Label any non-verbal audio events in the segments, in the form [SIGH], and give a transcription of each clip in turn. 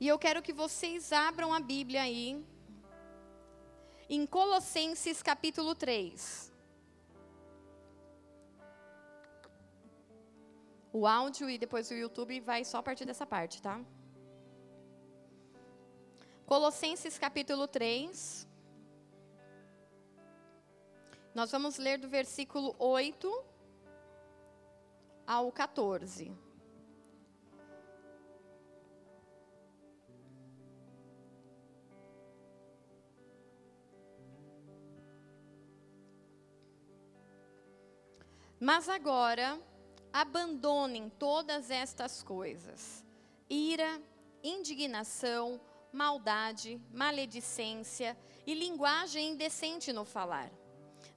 E eu quero que vocês abram a Bíblia aí, em Colossenses capítulo 3. O áudio e depois o YouTube vai só a partir dessa parte, tá? Colossenses capítulo 3. Nós vamos ler do versículo 8 ao 14. Mas agora, abandonem todas estas coisas: ira, indignação, maldade, maledicência e linguagem indecente no falar.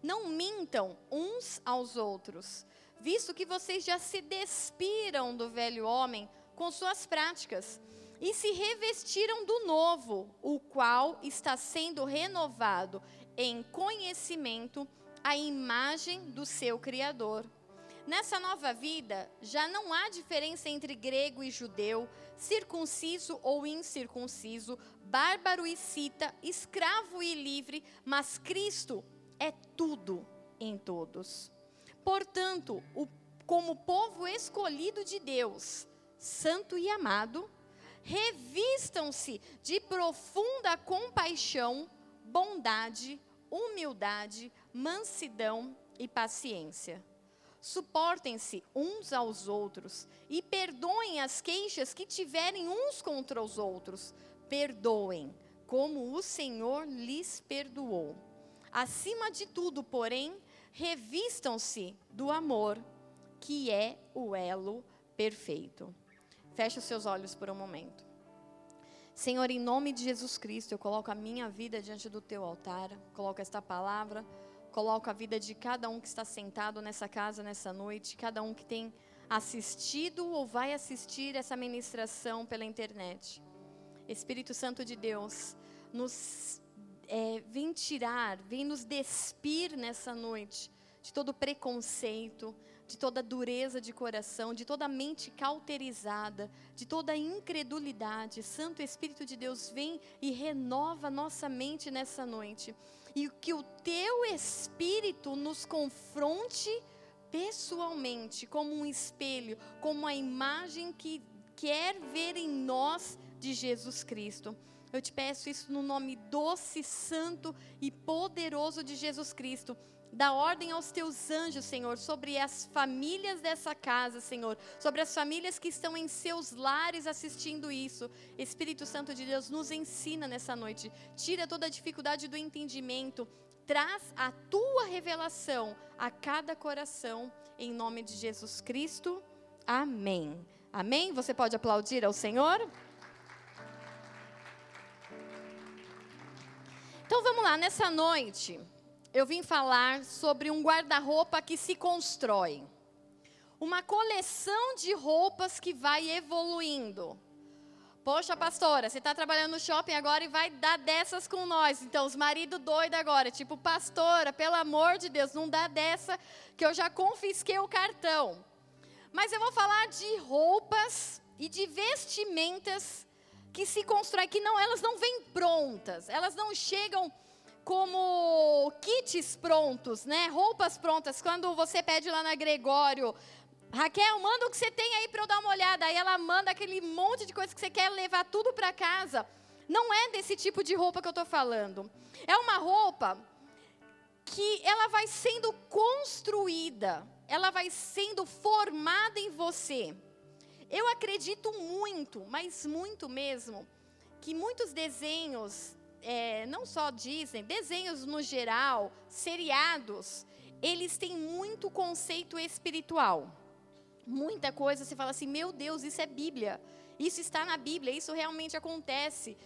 Não mintam uns aos outros, visto que vocês já se despiram do velho homem com suas práticas e se revestiram do novo, o qual está sendo renovado em conhecimento à imagem do seu Criador. Nessa nova vida, já não há diferença entre grego e judeu, circunciso ou incircunciso, bárbaro e cita, escravo e livre, mas Cristo é tudo em todos. Portanto, o, como povo escolhido de Deus, santo e amado, revistam-se de profunda compaixão, bondade, humildade, mansidão e paciência Suportem-se uns aos outros e perdoem as queixas que tiverem uns contra os outros. Perdoem, como o Senhor lhes perdoou. Acima de tudo, porém, revistam-se do amor, que é o elo perfeito. Feche os seus olhos por um momento. Senhor, em nome de Jesus Cristo, eu coloco a minha vida diante do teu altar, coloco esta palavra Coloco a vida de cada um que está sentado nessa casa nessa noite, cada um que tem assistido ou vai assistir essa ministração pela internet. Espírito Santo de Deus, nos é, vem tirar, vem nos despir nessa noite de todo preconceito, de toda dureza de coração, de toda mente cauterizada, de toda incredulidade. Santo Espírito de Deus, vem e renova nossa mente nessa noite e que o teu espírito nos confronte pessoalmente, como um espelho, como a imagem que quer ver em nós de Jesus Cristo. Eu te peço isso no nome doce, santo e poderoso de Jesus Cristo. Dá ordem aos teus anjos, Senhor, sobre as famílias dessa casa, Senhor, sobre as famílias que estão em seus lares assistindo isso. Espírito Santo de Deus, nos ensina nessa noite. Tira toda a dificuldade do entendimento. Traz a tua revelação a cada coração, em nome de Jesus Cristo. Amém. Amém? Você pode aplaudir ao Senhor? Então vamos lá, nessa noite eu vim falar sobre um guarda-roupa que se constrói. Uma coleção de roupas que vai evoluindo. Poxa, pastora, você está trabalhando no shopping agora e vai dar dessas com nós. Então, os maridos doidos agora, tipo, pastora, pelo amor de Deus, não dá dessa que eu já confisquei o cartão. Mas eu vou falar de roupas e de vestimentas que se constroem, que não, elas não vêm prontas, elas não chegam como kits prontos, né? Roupas prontas. Quando você pede lá na Gregório, Raquel, manda o que você tem aí para eu dar uma olhada. Aí ela manda aquele monte de coisa que você quer levar tudo para casa. Não é desse tipo de roupa que eu estou falando. É uma roupa que ela vai sendo construída, ela vai sendo formada em você. Eu acredito muito, mas muito mesmo, que muitos desenhos é, não só Disney, desenhos no geral, seriados, eles têm muito conceito espiritual. Muita coisa você fala assim, meu Deus, isso é Bíblia. Isso está na Bíblia, isso realmente acontece.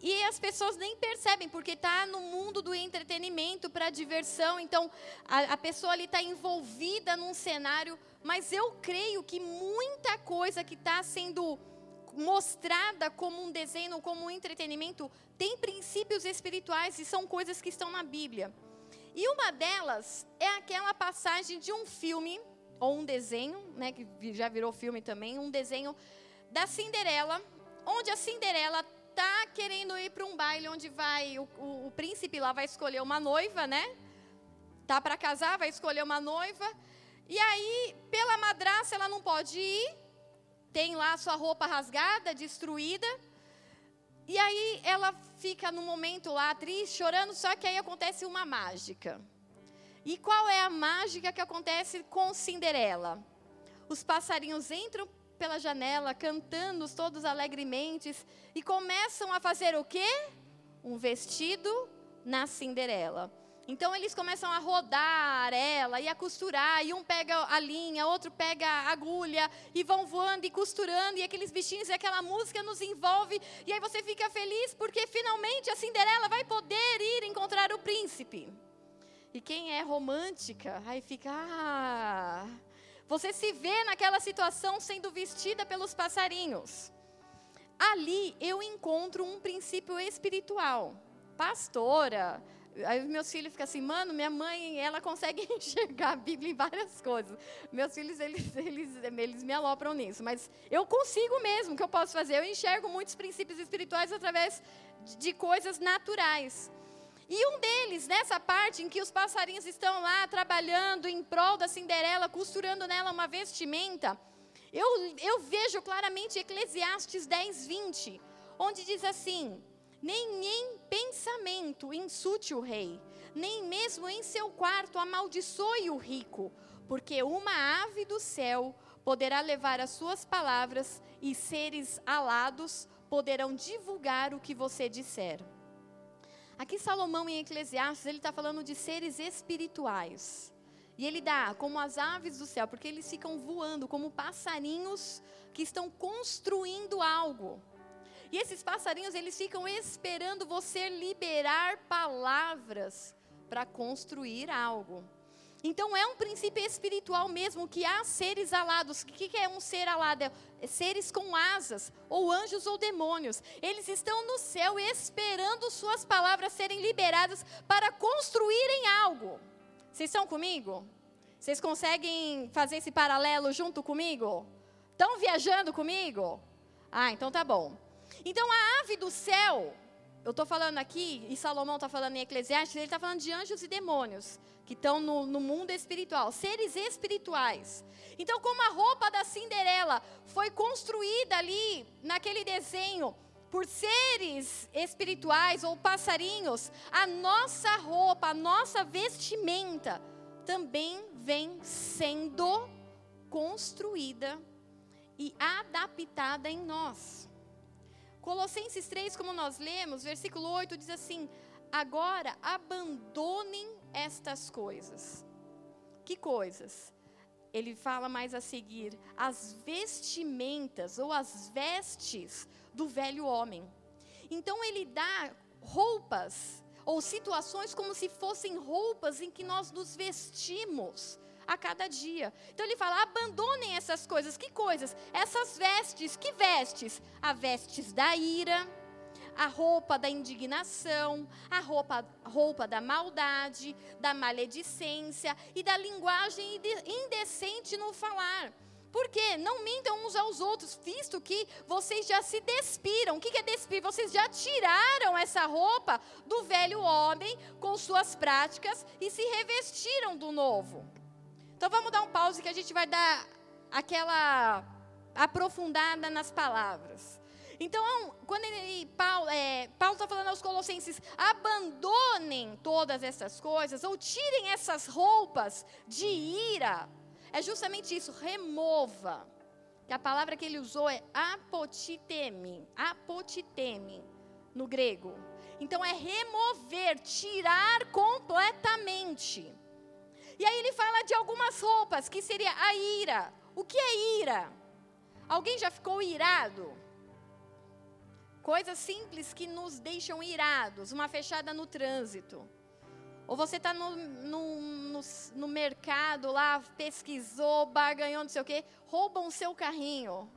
E as pessoas nem percebem, porque está no mundo do entretenimento para diversão. Então, a, a pessoa ali está envolvida num cenário. Mas eu creio que muita coisa que está sendo mostrada como um desenho, como um entretenimento, tem princípios espirituais e são coisas que estão na Bíblia. E uma delas é aquela passagem de um filme, ou um desenho, né, que já virou filme também, um desenho da Cinderela, onde a Cinderela tá querendo ir para um baile onde vai o, o, o, príncipe lá vai escolher uma noiva, né? Tá para casar, vai escolher uma noiva. E aí, pela madraça, ela não pode ir. Tem lá sua roupa rasgada, destruída. E aí ela fica no momento lá triste, chorando, só que aí acontece uma mágica. E qual é a mágica que acontece com Cinderela? Os passarinhos entram pela janela, cantando todos alegremente, e começam a fazer o quê? Um vestido na Cinderela. Então eles começam a rodar ela e a costurar, e um pega a linha, outro pega a agulha, e vão voando e costurando, e aqueles bichinhos e aquela música nos envolve, e aí você fica feliz porque finalmente a Cinderela vai poder ir encontrar o príncipe. E quem é romântica, aí fica, ah, você se vê naquela situação sendo vestida pelos passarinhos. Ali eu encontro um princípio espiritual. Pastora, Aí meus filhos ficam assim, mano, minha mãe, ela consegue [LAUGHS] enxergar a Bíblia em várias coisas. Meus filhos, eles, [LAUGHS] eles, eles me alopram nisso. Mas eu consigo mesmo, o que eu posso fazer? Eu enxergo muitos princípios espirituais através de coisas naturais. E um deles, nessa parte em que os passarinhos estão lá trabalhando em prol da Cinderela, costurando nela uma vestimenta, eu, eu vejo claramente Eclesiastes 10, 20, onde diz assim: nem em pensamento insulte o rei, nem mesmo em seu quarto amaldiçoe o rico, porque uma ave do céu poderá levar as suas palavras e seres alados poderão divulgar o que você disser. Aqui Salomão em Eclesiastes, ele está falando de seres espirituais. E ele dá como as aves do céu, porque eles ficam voando como passarinhos que estão construindo algo. E esses passarinhos, eles ficam esperando você liberar palavras para construir algo. Então é um princípio espiritual mesmo que há seres alados. O que é um ser alado? É seres com asas, ou anjos ou demônios. Eles estão no céu esperando suas palavras serem liberadas para construírem algo. Vocês estão comigo? Vocês conseguem fazer esse paralelo junto comigo? Estão viajando comigo? Ah, então tá bom. Então a ave do céu, eu estou falando aqui, e Salomão está falando em Eclesiastes, ele está falando de anjos e demônios, que estão no, no mundo espiritual, seres espirituais. Então, como a roupa da Cinderela foi construída ali, naquele desenho, por seres espirituais ou passarinhos, a nossa roupa, a nossa vestimenta também vem sendo construída e adaptada em nós. Colossenses 3, como nós lemos, versículo 8 diz assim: Agora abandonem estas coisas. Que coisas? Ele fala mais a seguir: as vestimentas ou as vestes do velho homem. Então ele dá roupas ou situações como se fossem roupas em que nós nos vestimos a cada dia. Então ele fala: abandonem essas coisas. Que coisas? Essas vestes. Que vestes? A vestes da ira, a roupa da indignação, a roupa, roupa da maldade, da maledicência e da linguagem indecente no falar. Por quê? Não mintam uns aos outros, visto que vocês já se despiram. O que é despir? Vocês já tiraram essa roupa do velho homem com suas práticas e se revestiram do novo. Então vamos dar um pause que a gente vai dar aquela aprofundada nas palavras. Então, quando ele, Paulo é, está falando aos Colossenses, abandonem todas essas coisas, ou tirem essas roupas de ira, é justamente isso, remova. Que a palavra que ele usou é apotiteme, apotiteme, no grego. Então, é remover, tirar completamente. E aí ele fala de algumas roupas, que seria a ira. O que é ira? Alguém já ficou irado? Coisas simples que nos deixam irados, uma fechada no trânsito. Ou você está no, no, no, no, mercado lá, pesquisou, barganhou, não sei o quê, roubam o seu carrinho.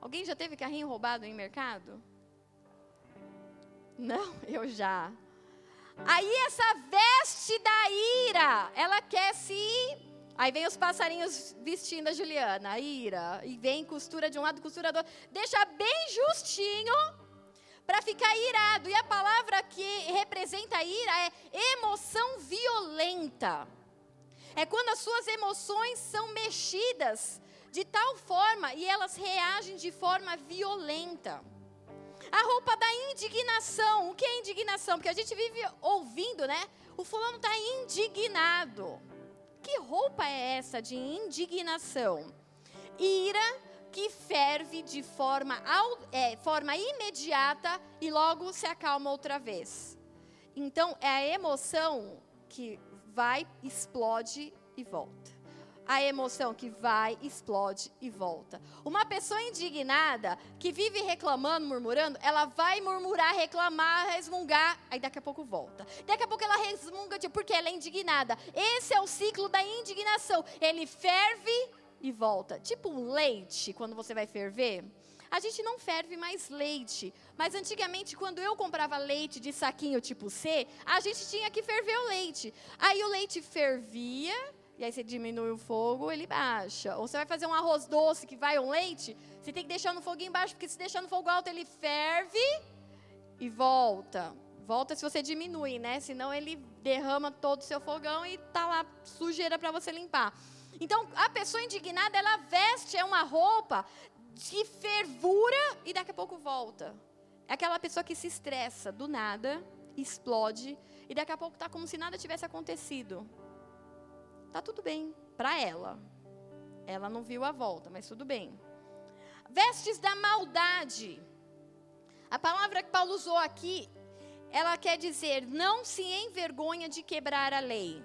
Alguém já teve carrinho roubado em mercado? Não, [LAUGHS] eu já. Aí essa veste da ira, ela quer se Aí vem os passarinhos vestindo a Juliana, a ira, e vem costura de um lado, costura do outro. Deixa bem justinho para ficar irado. E a palavra que representa a ira é emoção violenta. É quando as suas emoções são mexidas de tal forma e elas reagem de forma violenta. A roupa da indignação. O que é indignação? Porque a gente vive ouvindo, né? O fulano está indignado. Que roupa é essa de indignação? Ira que ferve de forma, é, forma imediata e logo se acalma outra vez. Então, é a emoção que vai, explode e volta a emoção que vai, explode e volta. Uma pessoa indignada, que vive reclamando, murmurando, ela vai murmurar, reclamar, resmungar, aí daqui a pouco volta. Daqui a pouco ela resmunga porque ela é indignada. Esse é o ciclo da indignação. Ele ferve e volta. Tipo um leite, quando você vai ferver. A gente não ferve mais leite, mas antigamente, quando eu comprava leite de saquinho tipo C, a gente tinha que ferver o leite. Aí o leite fervia, e aí você diminui o fogo, ele baixa. Ou você vai fazer um arroz doce que vai um leite, você tem que deixar no fogo embaixo, porque se deixar no fogo alto, ele ferve e volta. Volta se você diminui, né? Senão ele derrama todo o seu fogão e tá lá sujeira para você limpar. Então, a pessoa indignada, ela veste é uma roupa de fervura e daqui a pouco volta. É aquela pessoa que se estressa do nada, explode e daqui a pouco tá como se nada tivesse acontecido. Tá tudo bem para ela. Ela não viu a volta, mas tudo bem. Vestes da maldade. A palavra que Paulo usou aqui, ela quer dizer não se envergonha de quebrar a lei.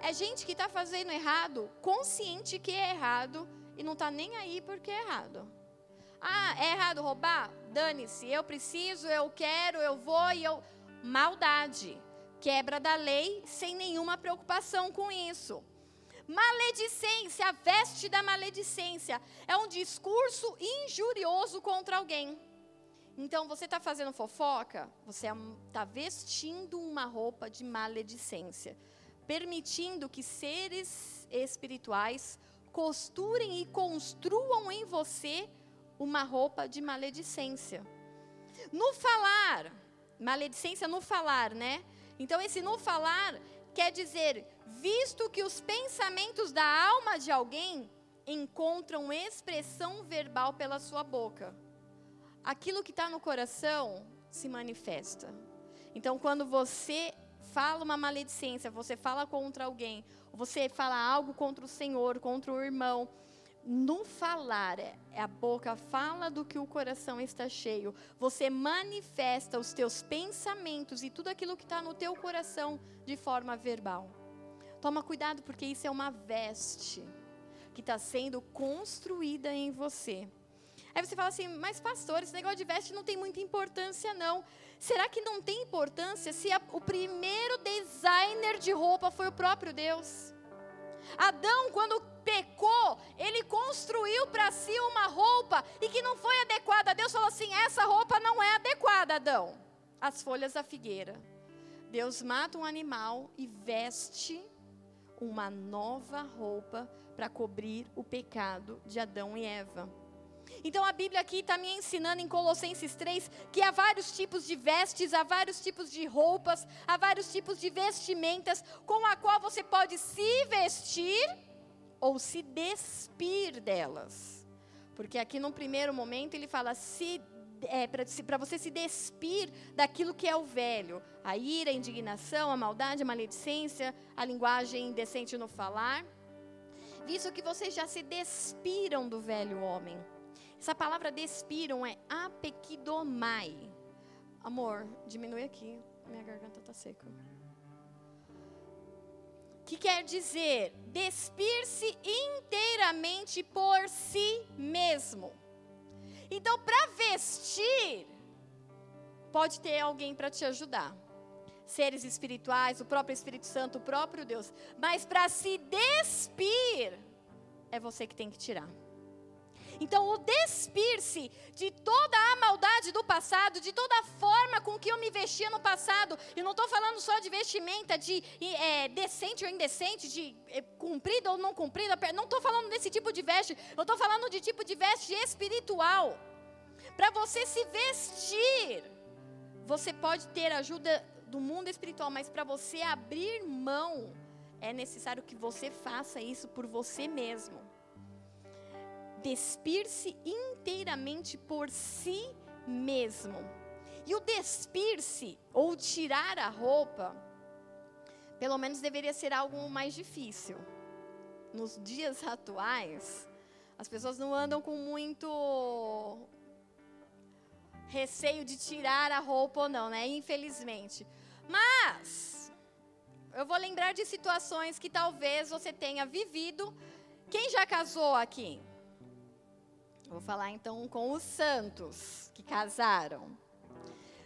É gente que está fazendo errado, consciente que é errado e não está nem aí porque é errado. Ah, é errado roubar? Dane-se, eu preciso, eu quero, eu vou e eu. Maldade quebra da lei sem nenhuma preocupação com isso. Maledicência, a veste da maledicência, é um discurso injurioso contra alguém. Então, você está fazendo fofoca, você está vestindo uma roupa de maledicência, permitindo que seres espirituais costurem e construam em você uma roupa de maledicência. No falar, maledicência no falar, né? Então, esse no falar quer dizer, visto que os pensamentos da alma de alguém encontram expressão verbal pela sua boca, aquilo que está no coração se manifesta. Então, quando você fala uma maledicência, você fala contra alguém, você fala algo contra o Senhor, contra o irmão, no falar, é, é a boca fala do que o coração está cheio. Você manifesta os teus pensamentos e tudo aquilo que está no teu coração de forma verbal. Toma cuidado, porque isso é uma veste que está sendo construída em você. Aí você fala assim, mas pastor, esse negócio de veste não tem muita importância, não. Será que não tem importância se a, o primeiro designer de roupa foi o próprio Deus? Adão, quando pecou, ele construiu para si uma roupa e que não foi adequada. Deus falou assim: essa roupa não é adequada, Adão. As folhas da figueira. Deus mata um animal e veste uma nova roupa para cobrir o pecado de Adão e Eva. Então a Bíblia aqui está me ensinando em Colossenses 3 que há vários tipos de vestes, há vários tipos de roupas, há vários tipos de vestimentas com a qual você pode se vestir ou se despir delas. Porque aqui no primeiro momento ele fala se é, para você se despir daquilo que é o velho, a ira, a indignação, a maldade, a maledicência, a linguagem indecente no falar, visto que vocês já se despiram do velho homem essa palavra despiram é apequidomai. Amor, diminui aqui. Minha garganta está seca. Que quer dizer despir-se inteiramente por si mesmo. Então, para vestir, pode ter alguém para te ajudar. Seres espirituais, o próprio Espírito Santo, o próprio Deus. Mas para se despir, é você que tem que tirar. Então, o despir-se de toda a maldade do passado, de toda a forma com que eu me vestia no passado. E não estou falando só de vestimenta, de é, decente ou indecente, de é, cumprida ou não cumprida. Não estou falando desse tipo de veste. Eu estou falando de tipo de veste espiritual. Para você se vestir, você pode ter ajuda do mundo espiritual, mas para você abrir mão, é necessário que você faça isso por você mesmo despir-se inteiramente por si mesmo. E o despir-se, ou tirar a roupa, pelo menos deveria ser algo mais difícil. Nos dias atuais, as pessoas não andam com muito receio de tirar a roupa ou não, né? Infelizmente. Mas eu vou lembrar de situações que talvez você tenha vivido. Quem já casou aqui? Vou falar então com os santos que casaram.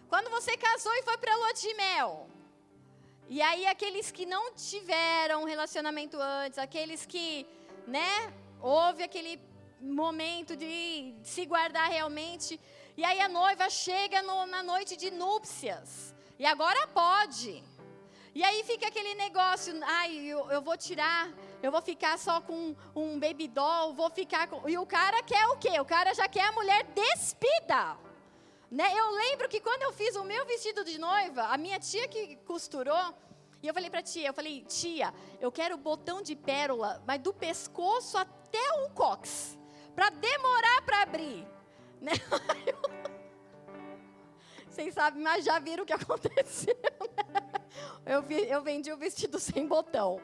Quando você casou e foi para a lua de mel, e aí aqueles que não tiveram relacionamento antes, aqueles que, né, houve aquele momento de se guardar realmente, e aí a noiva chega no, na noite de núpcias, e agora pode. E aí fica aquele negócio, ai, eu, eu vou tirar eu vou ficar só com um baby doll, vou ficar com... E o cara quer o quê? O cara já quer a mulher despida. Né? Eu lembro que quando eu fiz o meu vestido de noiva, a minha tia que costurou, e eu falei para tia, eu falei, tia, eu quero botão de pérola, mas do pescoço até o cox, para demorar para abrir. [LAUGHS] Né? Vocês sabem, mas já viram o que aconteceu. Né? Eu, vi, eu vendi o vestido sem botão.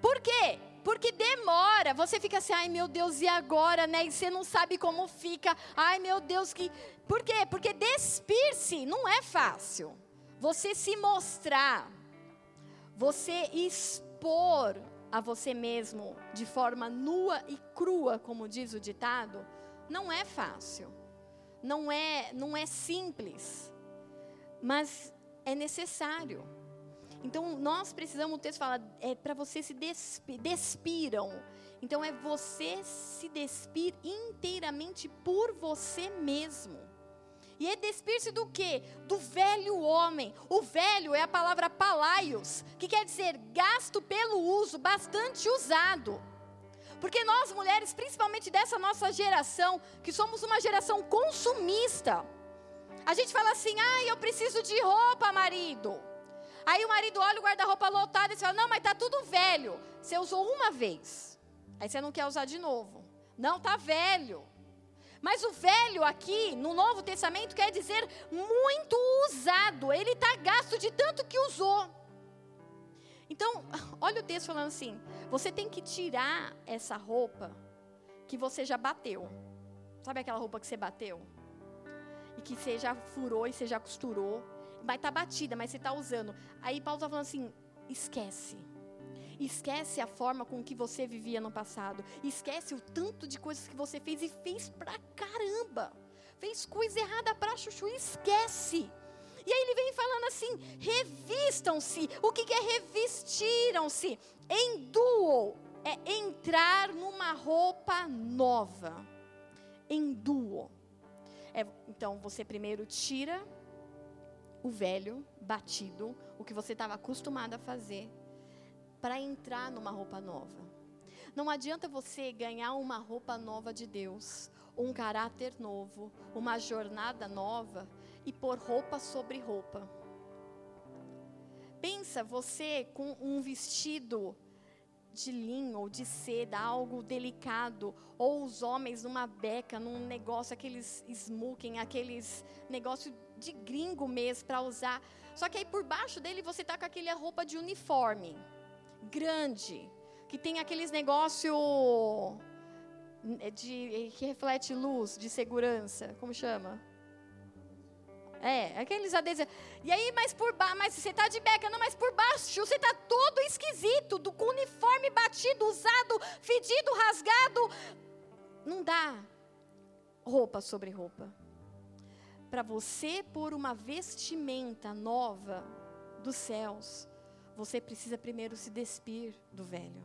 Por quê? Porque demora, você fica assim, ai meu Deus, e agora, né? E você não sabe como fica, ai meu Deus, que. Por quê? Porque despir-se não é fácil. Você se mostrar, você expor a você mesmo de forma nua e crua, como diz o ditado, não é fácil. Não é, não é simples. Mas é necessário. Então, nós precisamos, o texto fala, é para você se despi, despiram. Então, é você se despir inteiramente por você mesmo. E é despir-se do quê? Do velho homem. O velho é a palavra palaios, que quer dizer gasto pelo uso, bastante usado. Porque nós mulheres, principalmente dessa nossa geração, que somos uma geração consumista, a gente fala assim: ah, eu preciso de roupa, marido. Aí o marido olha o guarda-roupa lotado e fala: Não, mas tá tudo velho. Você usou uma vez. Aí você não quer usar de novo. Não, tá velho. Mas o velho aqui, no Novo Testamento, quer dizer muito usado. Ele está gasto de tanto que usou. Então, [LAUGHS] olha o texto falando assim: você tem que tirar essa roupa que você já bateu. Sabe aquela roupa que você bateu? E que você já furou e você já costurou vai estar tá batida, mas você está usando. Aí Paulo está falando assim: esquece. Esquece a forma com que você vivia no passado. Esquece o tanto de coisas que você fez e fez pra caramba. Fez coisa errada pra chuchu, esquece. E aí ele vem falando assim: revistam-se. O que, que é revestiram-se? Enduo é entrar numa roupa nova. Enduo. É, então você primeiro tira o velho, batido, o que você estava acostumado a fazer, para entrar numa roupa nova. Não adianta você ganhar uma roupa nova de Deus, um caráter novo, uma jornada nova e pôr roupa sobre roupa. Pensa você com um vestido de linho ou de seda, algo delicado, ou os homens numa beca, num negócio, aqueles smoking, aqueles negócio de gringo mesmo para usar. Só que aí por baixo dele você tá com aquele roupa de uniforme, grande, que tem aqueles negócio de que reflete luz, de segurança, como chama? É, aqueles adesivos. E aí, mas por baixo, mas você tá de beca, não, mas por baixo você tá todo esquisito, do, com uniforme batido, usado, fedido, rasgado. Não dá roupa sobre roupa. Para você pôr uma vestimenta nova dos céus, você precisa primeiro se despir do velho,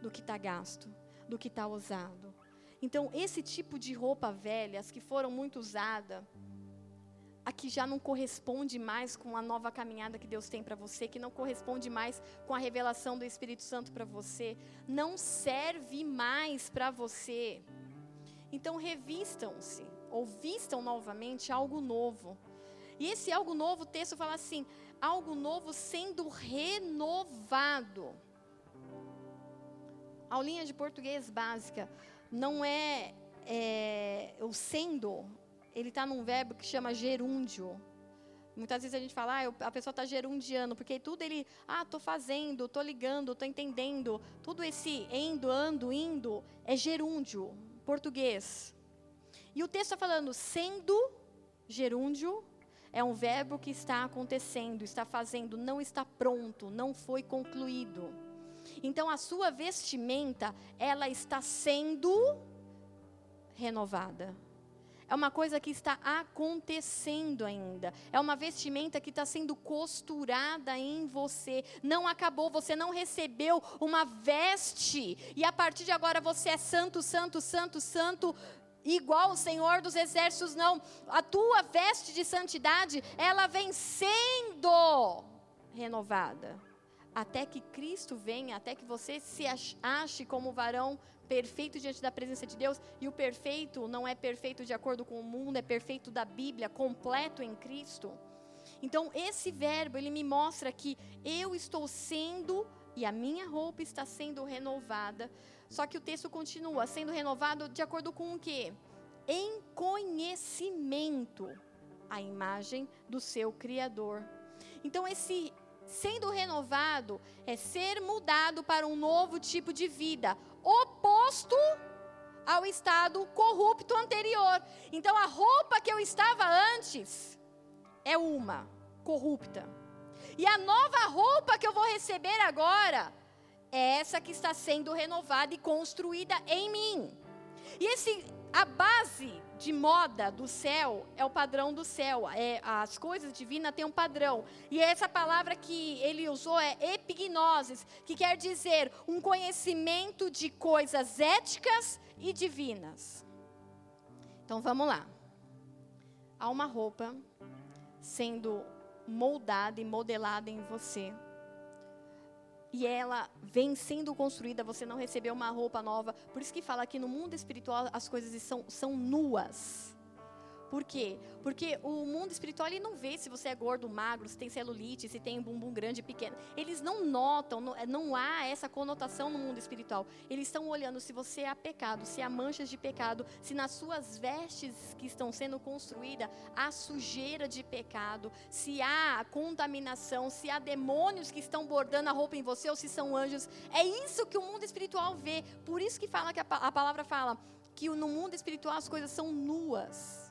do que está gasto, do que está usado. Então, esse tipo de roupa velha, as que foram muito usadas, a que já não corresponde mais com a nova caminhada que Deus tem para você, que não corresponde mais com a revelação do Espírito Santo para você, não serve mais para você. Então revistam-se, ou vistam novamente algo novo. E esse algo novo, o texto fala assim: algo novo sendo renovado. Aulinha de português básica não é, é o sendo ele está num verbo que chama gerúndio. Muitas vezes a gente fala, ah, a pessoa está gerundiando, porque tudo ele, ah, estou fazendo, estou ligando, estou entendendo. Tudo esse endo, ando, indo, é gerúndio, português. E o texto está falando, sendo gerúndio, é um verbo que está acontecendo, está fazendo, não está pronto, não foi concluído. Então a sua vestimenta, ela está sendo renovada. É uma coisa que está acontecendo ainda. É uma vestimenta que está sendo costurada em você. Não acabou, você não recebeu uma veste. E a partir de agora você é santo, santo, santo, santo. Igual o Senhor dos Exércitos, não. A tua veste de santidade, ela vem sendo renovada até que Cristo venha, até que você se ache como varão perfeito diante da presença de Deus, e o perfeito não é perfeito de acordo com o mundo, é perfeito da Bíblia, completo em Cristo. Então, esse verbo, ele me mostra que eu estou sendo e a minha roupa está sendo renovada. Só que o texto continua sendo renovado de acordo com o quê? Em conhecimento a imagem do seu criador. Então esse sendo renovado é ser mudado para um novo tipo de vida, oposto ao estado corrupto anterior. Então a roupa que eu estava antes é uma, corrupta. E a nova roupa que eu vou receber agora é essa que está sendo renovada e construída em mim. E esse a base de moda do céu é o padrão do céu. É, as coisas divinas têm um padrão. E essa palavra que ele usou é epignoses, que quer dizer um conhecimento de coisas éticas e divinas. Então vamos lá. Há uma roupa sendo moldada e modelada em você e ela vem sendo construída, você não recebeu uma roupa nova. Por isso que fala que no mundo espiritual as coisas são, são nuas. Por quê? Porque o mundo espiritual ele não vê se você é gordo, magro, se tem celulite, se tem um bumbum grande, pequeno. Eles não notam, não, há essa conotação no mundo espiritual. Eles estão olhando se você há pecado, se há manchas de pecado, se nas suas vestes que estão sendo construídas há sujeira de pecado, se há contaminação, se há demônios que estão bordando a roupa em você ou se são anjos. É isso que o mundo espiritual vê. Por isso que fala que a palavra fala que no mundo espiritual as coisas são nuas.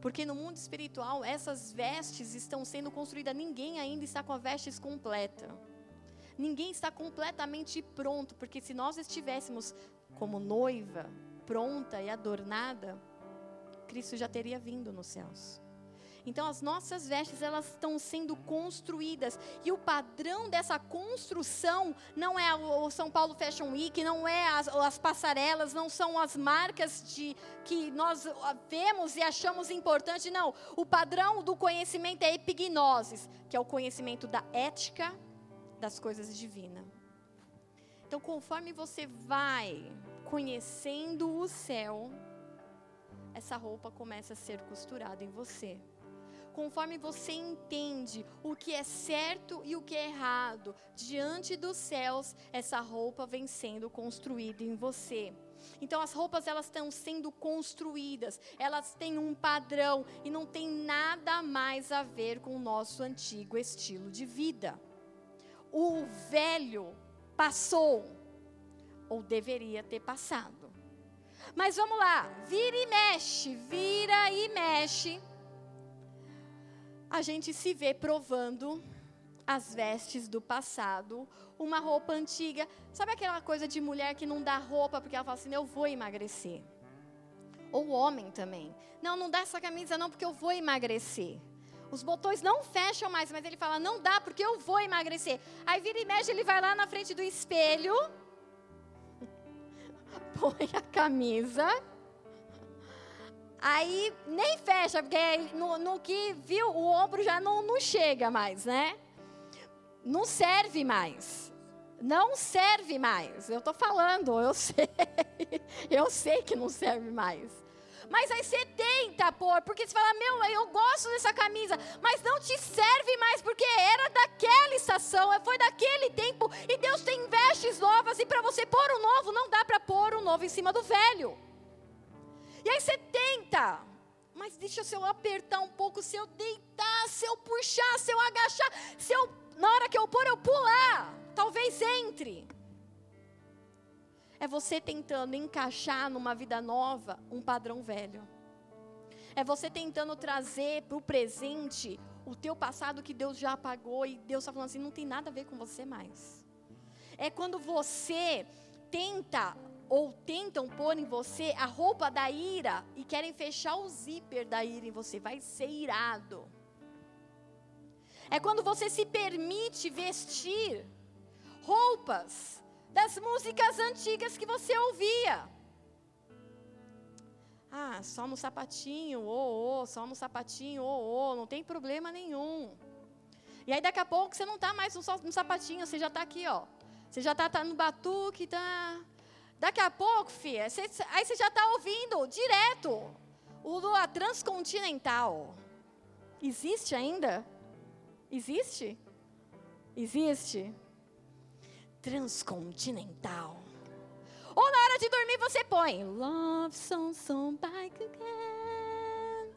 Porque no mundo espiritual, essas vestes estão sendo construídas, ninguém ainda está com a vestes completa. Ninguém está completamente pronto, porque se nós estivéssemos como noiva, pronta e adornada, Cristo já teria vindo nos céus. Então as nossas vestes elas estão sendo construídas e o padrão dessa construção não é o São Paulo Fashion Week, não é as, as passarelas, não são as marcas de que nós ah, vemos e achamos importante, não. O padrão do conhecimento é epignosis, que é o conhecimento da ética das coisas divinas. Então, conforme você vai conhecendo o céu, essa roupa começa a ser costurada em você conforme você entende o que é certo e o que é errado, diante dos céus, essa roupa vem sendo construída em você. Então as roupas elas estão sendo construídas, elas têm um padrão e não tem nada mais a ver com o nosso antigo estilo de vida. O velho passou ou deveria ter passado. Mas vamos lá, vira e mexe, vira e mexe a gente se vê provando as vestes do passado, uma roupa antiga. Sabe aquela coisa de mulher que não dá roupa porque ela fala assim: eu vou emagrecer? Ou homem também. Não, não dá essa camisa não porque eu vou emagrecer. Os botões não fecham mais, mas ele fala: não dá porque eu vou emagrecer. Aí vira e mexe, ele vai lá na frente do espelho, [LAUGHS] põe a camisa. Aí nem fecha, porque no, no que viu, o ombro já não, não chega mais, né? Não serve mais. Não serve mais. Eu tô falando, eu [LAUGHS] sei. Eu sei que não serve mais. Mas aí você tenta pôr, porque você fala, meu, eu gosto dessa camisa, mas não te serve mais, porque era daquela estação, foi daquele tempo, e Deus tem vestes novas, e para você pôr o novo, não dá para pôr o novo em cima do velho. Aí você tenta, mas deixa se eu apertar um pouco, se eu deitar, se eu puxar, se eu agachar, se eu, na hora que eu pôr, eu pular, talvez entre é você tentando encaixar numa vida nova um padrão velho. É você tentando trazer para o presente o teu passado que Deus já apagou e Deus está falando assim, não tem nada a ver com você mais. É quando você tenta ou tentam pôr em você a roupa da ira e querem fechar o zíper da ira em você, vai ser irado. É quando você se permite vestir roupas das músicas antigas que você ouvia. Ah, só no sapatinho, ô, ô, só no sapatinho, ô, ô, não tem problema nenhum. E aí daqui a pouco você não está mais no, no, sapatinho, você já está aqui, ó. Você já está tá no batuque, tá. Daqui a pouco, filha, você, aí você já está ouvindo direto o Lua Transcontinental. Existe ainda? Existe? Existe? transcontinental. Ou na hora de dormir você põe Love Song Song Back Again.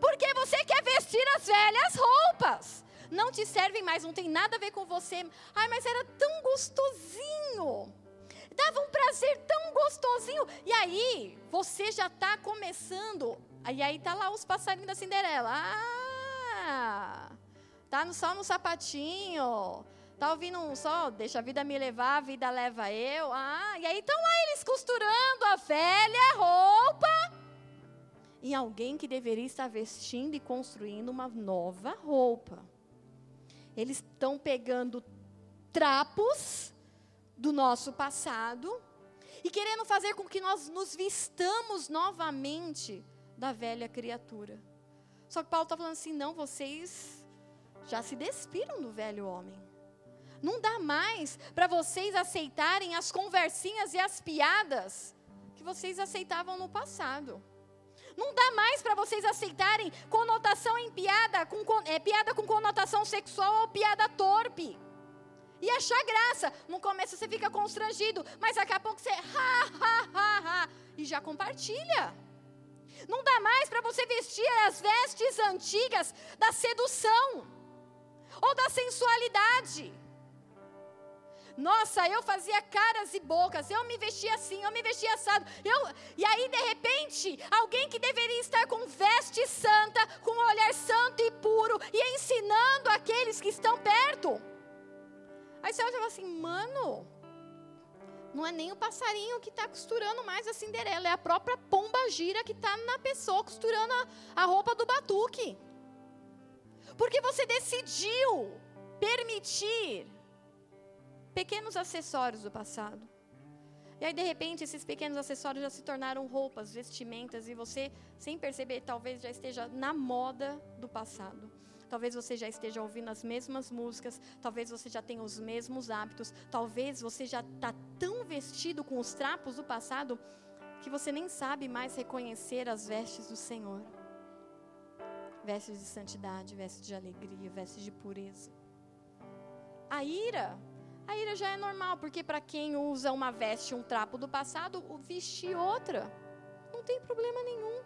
Porque você quer vestir as velhas roupas. Não te servem mais, não tem nada a ver com você. Ai, mas era tão gostosinho. Dava um prazer tão gostosinho. E aí, você já está começando. E aí tá lá os passarinhos da Cinderela. Ah! Tá só no sapatinho Tá ouvindo um só? Deixa a vida me levar, a vida leva eu. Ah, e aí estão lá eles costurando a velha roupa em alguém que deveria estar vestindo e construindo uma nova roupa. Eles estão pegando trapos do nosso passado e querendo fazer com que nós nos vistamos novamente da velha criatura. Só que Paulo está falando assim: não, vocês já se despiram do velho homem. Não dá mais para vocês aceitarem as conversinhas e as piadas que vocês aceitavam no passado. Não dá mais para vocês aceitarem conotação em piada, com, é, piada com conotação sexual ou piada torpe. E achar graça. No começo você fica constrangido, mas daqui a pouco você ha, ha, ha, ha, e já compartilha. Não dá mais para você vestir as vestes antigas da sedução ou da sensualidade. Nossa, eu fazia caras e bocas, eu me vestia assim, eu me vestia assado. Eu, e aí, de repente, alguém que deveria estar com veste santa, com um olhar santo e puro, e ensinando aqueles que estão perto. Aí você olha assim, mano, não é nem o passarinho que está costurando mais a Cinderela, é a própria pomba gira que está na pessoa costurando a, a roupa do batuque. Porque você decidiu permitir pequenos acessórios do passado. E aí, de repente, esses pequenos acessórios já se tornaram roupas, vestimentas, e você, sem perceber, talvez já esteja na moda do passado. Talvez você já esteja ouvindo as mesmas músicas, talvez você já tenha os mesmos hábitos, talvez você já está tão vestido com os trapos do passado que você nem sabe mais reconhecer as vestes do Senhor. Vestes de santidade, vestes de alegria, vestes de pureza. A ira a ira já é normal, porque para quem usa uma veste, um trapo do passado, vestir outra, não tem problema nenhum.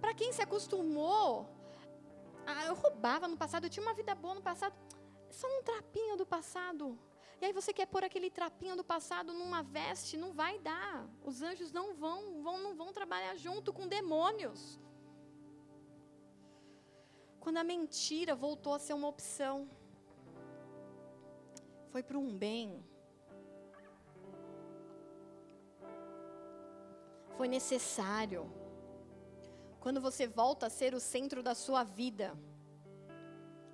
Para quem se acostumou, ah, eu roubava no passado, eu tinha uma vida boa no passado, só um trapinho do passado. E aí você quer pôr aquele trapinho do passado numa veste, não vai dar. Os anjos não vão, vão não vão trabalhar junto com demônios. Quando a mentira voltou a ser uma opção, foi para um bem. Foi necessário. Quando você volta a ser o centro da sua vida,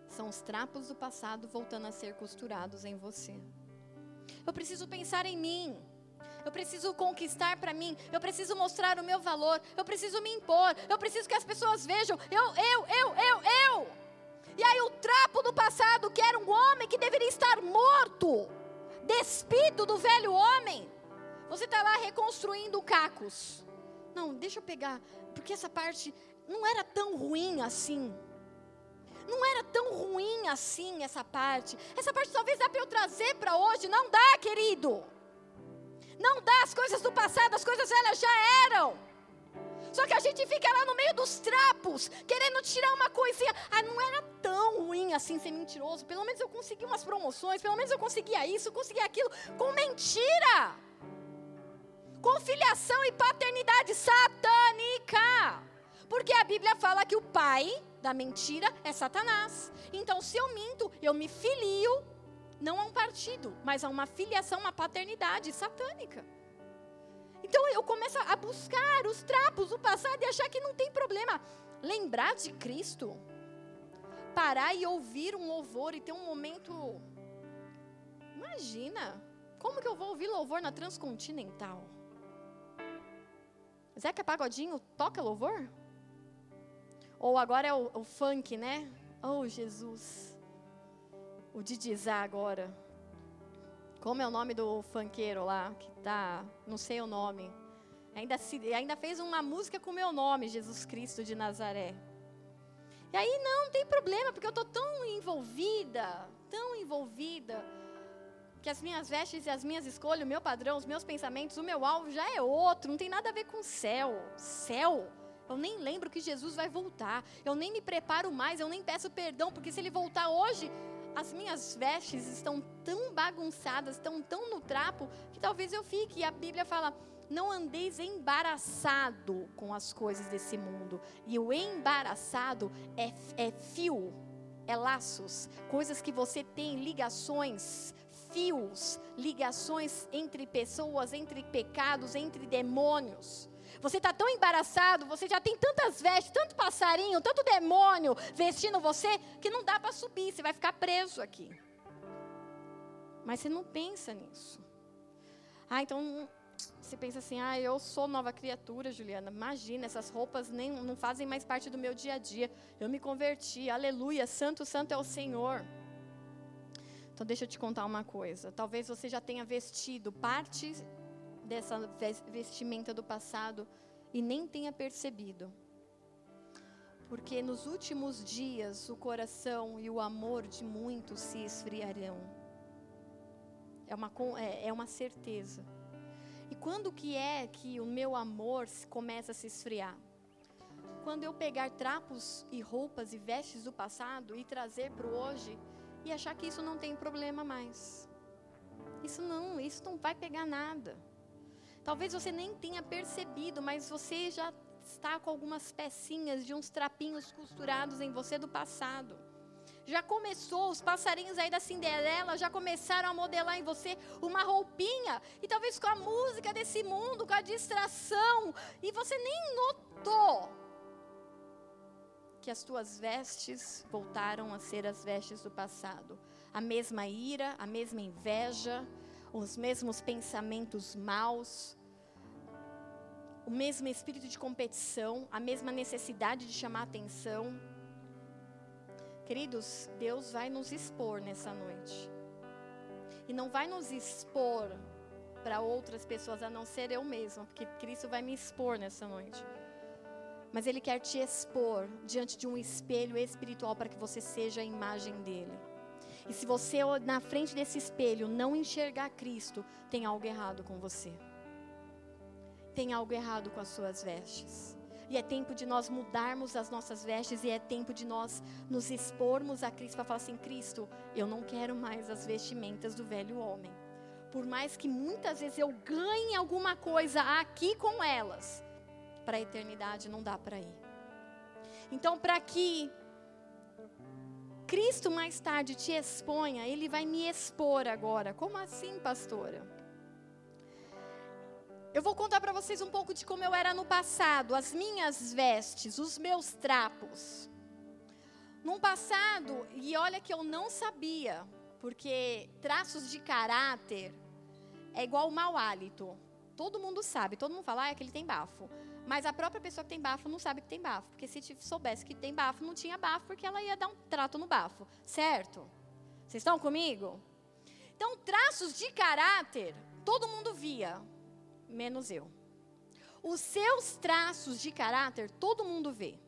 são os trapos do passado voltando a ser costurados em você. Eu preciso pensar em mim. eu preciso conquistar para mim, eu preciso mostrar o meu valor, eu preciso me impor, eu preciso que as pessoas vejam, eu, eu, eu, eu, eu. E aí o trapo do passado, que era um homem que deveria estar morto, despido do velho homem, você está lá reconstruindo cacos. Não, deixa eu pegar, porque essa parte não era tão ruim assim. Não era tão ruim assim essa parte. Essa parte talvez dá para eu trazer para hoje. Não dá, querido. Não dá, as coisas do passado, as coisas velhas já eram. Só que a gente fica lá no meio dos trapos, querendo tirar uma coisinha. Ah, não era tão ruim assim ser mentiroso. Pelo menos eu consegui umas promoções, pelo menos eu conseguia isso, conseguia aquilo. Com mentira. Com filiação e paternidade satânica. Porque a Bíblia fala que o pai da mentira é Satanás. Então, se eu minto, eu me filio não a um partido, mas a uma filiação, uma paternidade satânica. Então eu começo a buscar os trapos do passado e achar que não tem problema. Lembrar de Cristo, parar e ouvir um louvor e ter um momento. Imagina, como que eu vou ouvir louvor na Transcontinental? Zeca Pagodinho toca louvor? Ou agora é o, o funk, né? Oh, Jesus. O Didizá agora. Como é o nome do funkeiro lá? Que tá, não sei o nome. Ainda, se, ainda fez uma música com o meu nome, Jesus Cristo de Nazaré. E aí não, não tem problema, porque eu estou tão envolvida, tão envolvida, que as minhas vestes e as minhas escolhas, o meu padrão, os meus pensamentos, o meu alvo já é outro, não tem nada a ver com céu. Céu. Eu nem lembro que Jesus vai voltar. Eu nem me preparo mais, eu nem peço perdão, porque se ele voltar hoje, as minhas vestes estão tão bagunçadas, estão tão no trapo, que talvez eu fique. E a Bíblia fala: não andeis embaraçado com as coisas desse mundo. E o embaraçado é, é fio, é laços, coisas que você tem, ligações, fios, ligações entre pessoas, entre pecados, entre demônios. Você está tão embaraçado, você já tem tantas vestes, tanto passarinho, tanto demônio vestindo você, que não dá para subir, você vai ficar preso aqui. Mas você não pensa nisso. Ah, então você pensa assim, ah, eu sou nova criatura, Juliana. Imagina, essas roupas nem, não fazem mais parte do meu dia a dia. Eu me converti, aleluia, santo, santo é o Senhor. Então deixa eu te contar uma coisa. Talvez você já tenha vestido parte dessa vestimenta do passado e nem tenha percebido. Porque nos últimos dias o coração e o amor de muitos se esfriarão. É uma, é, é uma certeza. E quando que é que o meu amor começa a se esfriar? Quando eu pegar trapos e roupas e vestes do passado e trazer para o hoje e achar que isso não tem problema mais. Isso não, isso não vai pegar nada. Talvez você nem tenha percebido, mas você já está com algumas pecinhas de uns trapinhos costurados em você do passado. Já começou, os passarinhos aí da Cinderela já começaram a modelar em você uma roupinha, e talvez com a música desse mundo, com a distração, e você nem notou que as tuas vestes voltaram a ser as vestes do passado. A mesma ira, a mesma inveja, os mesmos pensamentos maus, o mesmo espírito de competição, a mesma necessidade de chamar atenção. Queridos, Deus vai nos expor nessa noite. E não vai nos expor para outras pessoas a não ser eu mesma, porque Cristo vai me expor nessa noite. Mas Ele quer te expor diante de um espelho espiritual para que você seja a imagem dele. E se você, na frente desse espelho, não enxergar Cristo, tem algo errado com você. Tem algo errado com as suas vestes. E é tempo de nós mudarmos as nossas vestes e é tempo de nós nos expormos a Cristo para falar assim: Cristo, eu não quero mais as vestimentas do velho homem. Por mais que muitas vezes eu ganhe alguma coisa aqui com elas, para a eternidade não dá para ir. Então, para que Cristo mais tarde te exponha, Ele vai me expor agora. Como assim, pastora? Eu vou contar para vocês um pouco de como eu era no passado, as minhas vestes, os meus trapos. Num passado, e olha que eu não sabia, porque traços de caráter é igual mau hálito. todo mundo sabe, todo mundo fala ah, é que ele tem bafo. Mas a própria pessoa que tem bafo não sabe que tem bafo. Porque se soubesse que tem bafo, não tinha bafo, porque ela ia dar um trato no bafo. Certo? Vocês estão comigo? Então, traços de caráter, todo mundo via, menos eu. Os seus traços de caráter, todo mundo vê.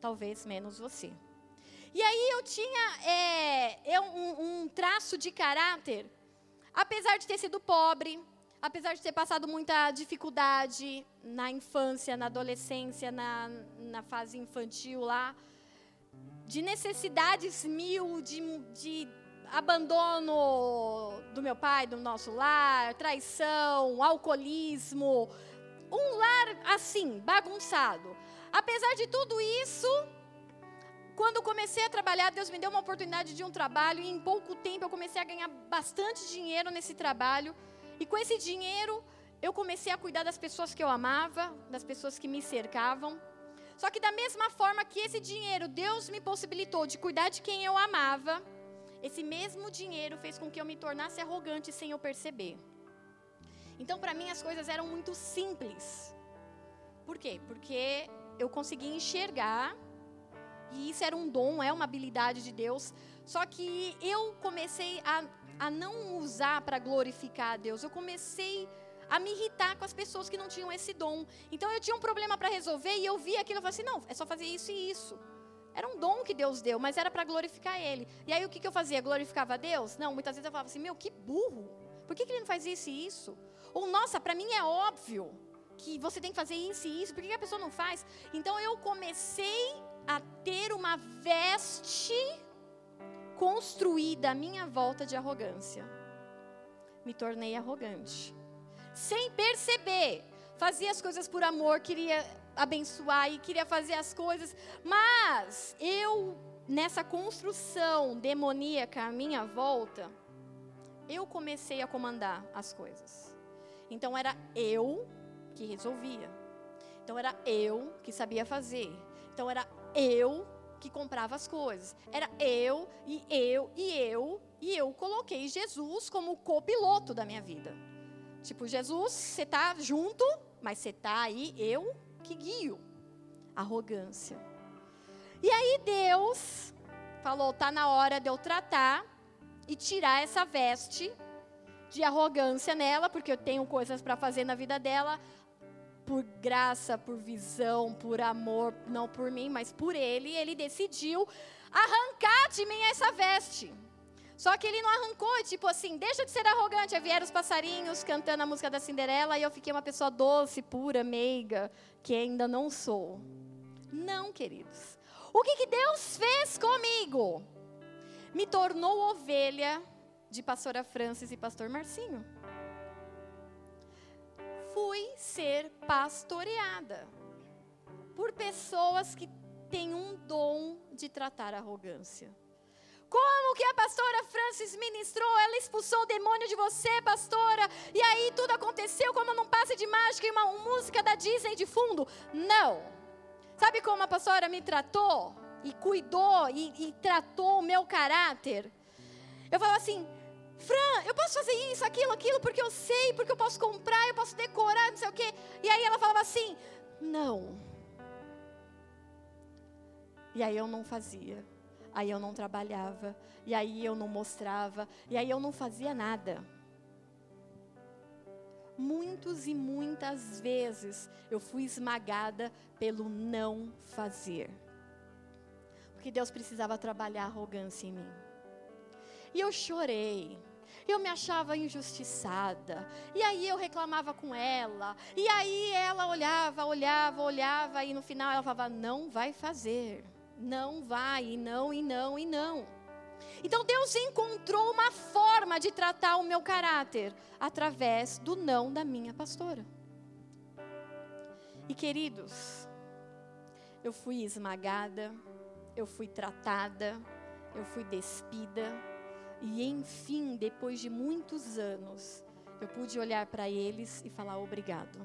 Talvez menos você. E aí eu tinha é, eu, um, um traço de caráter, apesar de ter sido pobre, apesar de ter passado muita dificuldade na infância, na adolescência, na, na fase infantil lá, de necessidades mil, de, de abandono do meu pai, do nosso lar, traição, alcoolismo, um lar assim, bagunçado. Apesar de tudo isso, quando comecei a trabalhar, Deus me deu uma oportunidade de um trabalho e em pouco tempo eu comecei a ganhar bastante dinheiro nesse trabalho. E com esse dinheiro, eu comecei a cuidar das pessoas que eu amava, das pessoas que me cercavam. Só que da mesma forma que esse dinheiro Deus me possibilitou de cuidar de quem eu amava, esse mesmo dinheiro fez com que eu me tornasse arrogante sem eu perceber. Então, para mim, as coisas eram muito simples. Por quê? Porque eu conseguia enxergar, e isso era um dom, é uma habilidade de Deus. Só que eu comecei a a não usar para glorificar a Deus. Eu comecei a me irritar com as pessoas que não tinham esse dom. Então eu tinha um problema para resolver e eu vi aquilo e falei assim: não, é só fazer isso e isso. Era um dom que Deus deu, mas era para glorificar Ele. E aí o que, que eu fazia? Glorificava a Deus? Não, muitas vezes eu falava assim: meu, que burro. Por que, que ele não faz isso e isso? Ou, nossa, para mim é óbvio que você tem que fazer isso e isso, por que, que a pessoa não faz? Então eu comecei a ter uma veste construída à minha volta de arrogância. Me tornei arrogante. Sem perceber. Fazia as coisas por amor, queria abençoar e queria fazer as coisas, mas eu, nessa construção demoníaca à minha volta, eu comecei a comandar as coisas. Então era eu que resolvia. Então era eu que sabia fazer. Então era eu que comprava as coisas. Era eu e eu e eu e eu coloquei Jesus como copiloto da minha vida. Tipo, Jesus, você tá junto, mas você tá aí, eu que guio. Arrogância. E aí Deus falou, tá na hora de eu tratar e tirar essa veste de arrogância nela, porque eu tenho coisas para fazer na vida dela por graça, por visão, por amor, não por mim, mas por ele, ele decidiu arrancar de mim essa veste. Só que ele não arrancou, tipo assim, deixa de ser arrogante. Aí vieram os passarinhos cantando a música da Cinderela e eu fiquei uma pessoa doce, pura, meiga, que ainda não sou. Não, queridos. O que, que Deus fez comigo? Me tornou ovelha de pastora Francis e pastor Marcinho fui ser pastoreada por pessoas que têm um dom de tratar arrogância. Como que a pastora Francis ministrou? Ela expulsou o demônio de você, pastora. E aí tudo aconteceu como num passe de mágica e uma, música da Disney de fundo? Não. Sabe como a pastora me tratou? E cuidou e, e tratou o meu caráter? Eu falo assim: Fran, eu posso fazer isso, aquilo, aquilo, porque eu sei, porque eu posso comprar, eu posso decorar, não sei o quê. E aí ela falava assim: não. E aí eu não fazia. Aí eu não trabalhava. E aí eu não mostrava. E aí eu não fazia nada. Muitos e muitas vezes eu fui esmagada pelo não fazer. Porque Deus precisava trabalhar a arrogância em mim. E eu chorei eu me achava injustiçada. E aí eu reclamava com ela. E aí ela olhava, olhava, olhava e no final ela falava: "Não vai fazer. Não vai, e não, e não, e não". Então Deus encontrou uma forma de tratar o meu caráter através do não da minha pastora. E queridos, eu fui esmagada, eu fui tratada, eu fui despida, e enfim, depois de muitos anos, eu pude olhar para eles e falar obrigado.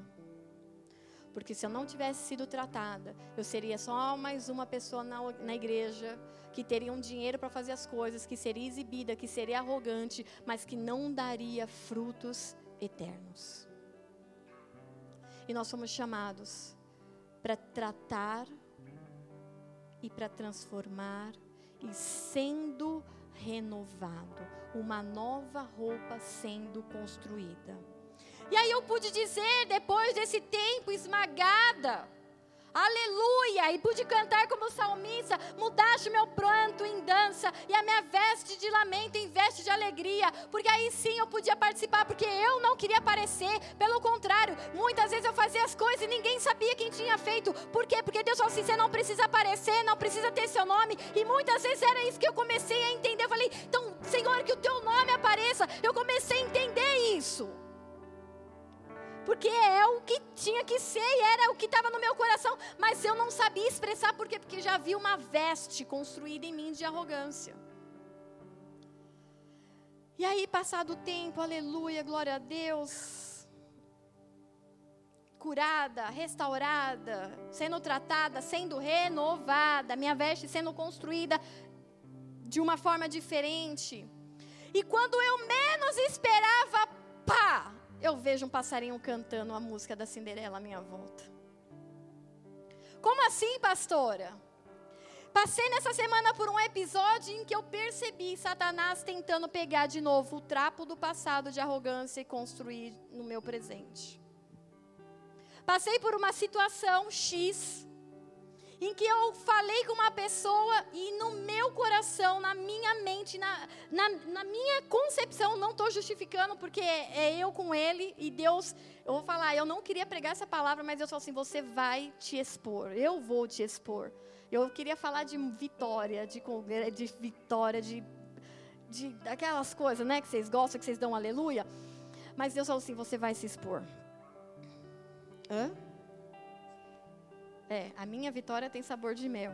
Porque se eu não tivesse sido tratada, eu seria só mais uma pessoa na, na igreja que teria um dinheiro para fazer as coisas, que seria exibida, que seria arrogante, mas que não daria frutos eternos. E nós somos chamados para tratar e para transformar e sendo renovado, uma nova roupa sendo construída. E aí eu pude dizer, depois desse tempo esmagada, aleluia, e pude cantar como salmista: mudaste meu pranto em dança e a minha veste de lamento em veste de alegria, porque aí sim eu podia participar, porque eu não queria aparecer, pelo contrário, muitas vezes eu fazia as coisas e ninguém sabia quem tinha feito, por quê? Porque Deus falou assim: você não precisa aparecer, não precisa ter seu nome, e muitas vezes era isso que eu comecei a entender. Eu falei, então, Senhor, que o teu nome apareça, eu comecei a entender isso porque é o que tinha que ser e era o que estava no meu coração, mas eu não sabia expressar por quê? Porque já havia uma veste construída em mim de arrogância. E aí, passado o tempo, aleluia, glória a Deus, curada, restaurada, sendo tratada, sendo renovada, minha veste sendo construída de uma forma diferente. E quando eu menos esperava, pá, eu vejo um passarinho cantando a música da Cinderela à minha volta. Como assim, pastora? Passei nessa semana por um episódio em que eu percebi Satanás tentando pegar de novo o trapo do passado de arrogância e construir no meu presente. Passei por uma situação X em que eu falei com uma pessoa e no meu coração, na minha mente, na, na, na minha concepção, não estou justificando porque é eu com ele e Deus, eu vou falar, eu não queria pregar essa palavra, mas Deus falou assim: você vai te expor, eu vou te expor. Eu queria falar de vitória, de, de vitória, de, de aquelas coisas, né, que vocês gostam, que vocês dão aleluia. Mas Deus falou assim: você vai se expor. Hã? É, a minha vitória tem sabor de mel.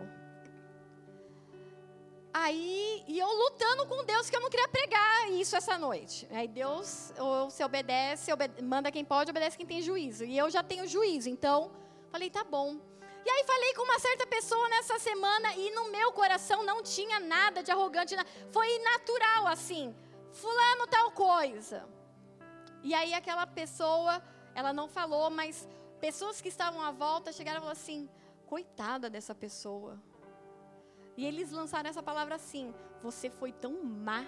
Aí, e eu lutando com Deus que eu não queria pregar isso essa noite. Aí Deus, ou se obedece, obede manda quem pode, obedece quem tem juízo. E eu já tenho juízo, então falei, tá bom. E aí falei com uma certa pessoa nessa semana e no meu coração não tinha nada de arrogante, foi natural assim. Fulano tal coisa. E aí aquela pessoa, ela não falou, mas pessoas que estavam à volta chegaram e falaram assim: coitada dessa pessoa. E eles lançaram essa palavra assim: você foi tão má.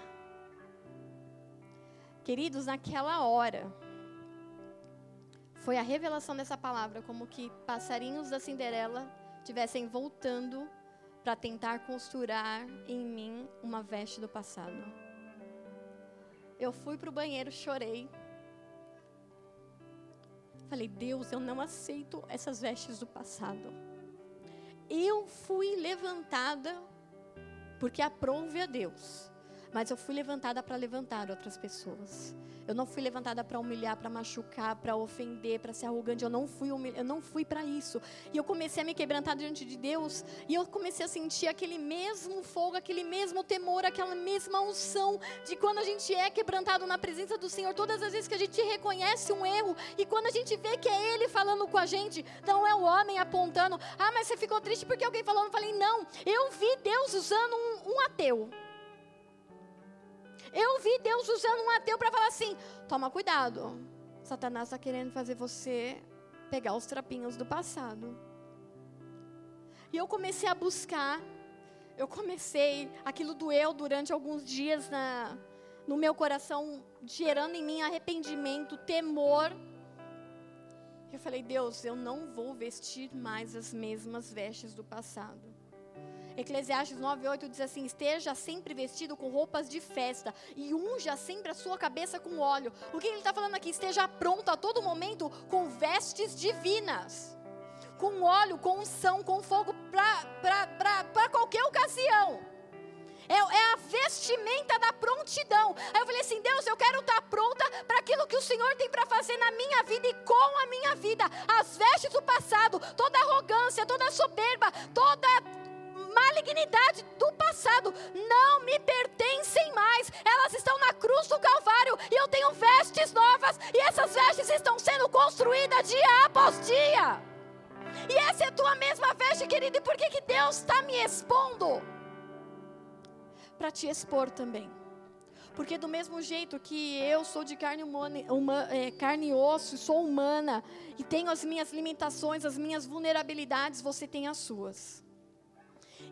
Queridos, naquela hora, foi a revelação dessa palavra, como que passarinhos da Cinderela tivessem voltando para tentar costurar em mim uma veste do passado. Eu fui para o banheiro, chorei. Falei, Deus, eu não aceito essas vestes do passado. Eu fui levantada porque aprove a Deus, mas eu fui levantada para levantar outras pessoas. Eu não fui levantada para humilhar, para machucar, para ofender, para ser arrogante. Eu não fui eu não fui para isso. E eu comecei a me quebrantar diante de Deus, e eu comecei a sentir aquele mesmo fogo, aquele mesmo temor, aquela mesma unção de quando a gente é quebrantado na presença do Senhor, todas as vezes que a gente reconhece um erro e quando a gente vê que é ele falando com a gente, não é o homem apontando: "Ah, mas você ficou triste porque alguém falou". Eu falei: "Não, eu vi Deus usando um, um ateu eu vi Deus usando um ateu para falar assim: toma cuidado, Satanás está querendo fazer você pegar os trapinhos do passado. E eu comecei a buscar, eu comecei, aquilo doeu durante alguns dias na, no meu coração, gerando em mim arrependimento, temor. Eu falei, Deus, eu não vou vestir mais as mesmas vestes do passado. Eclesiastes 9:8 diz assim: Esteja sempre vestido com roupas de festa e unja sempre a sua cabeça com óleo. O que ele está falando aqui? Esteja pronto a todo momento com vestes divinas, com óleo, com unção, com fogo para qualquer ocasião. É, é, a vestimenta da prontidão. Aí eu falei assim: Deus, eu quero estar pronta para aquilo que o Senhor tem para fazer na minha vida e com a minha vida. As vestes do passado, toda arrogância, toda soberba, toda malignidade do passado não me pertencem mais. Elas estão na cruz do Calvário e eu tenho vestes novas e essas vestes estão sendo construídas dia após dia. E essa é a tua mesma veste, querido. E por que, que Deus está me expondo? Para te expor também. Porque do mesmo jeito que eu sou de carne, humana, uma, é, carne e osso, sou humana, e tenho as minhas limitações, as minhas vulnerabilidades, você tem as suas.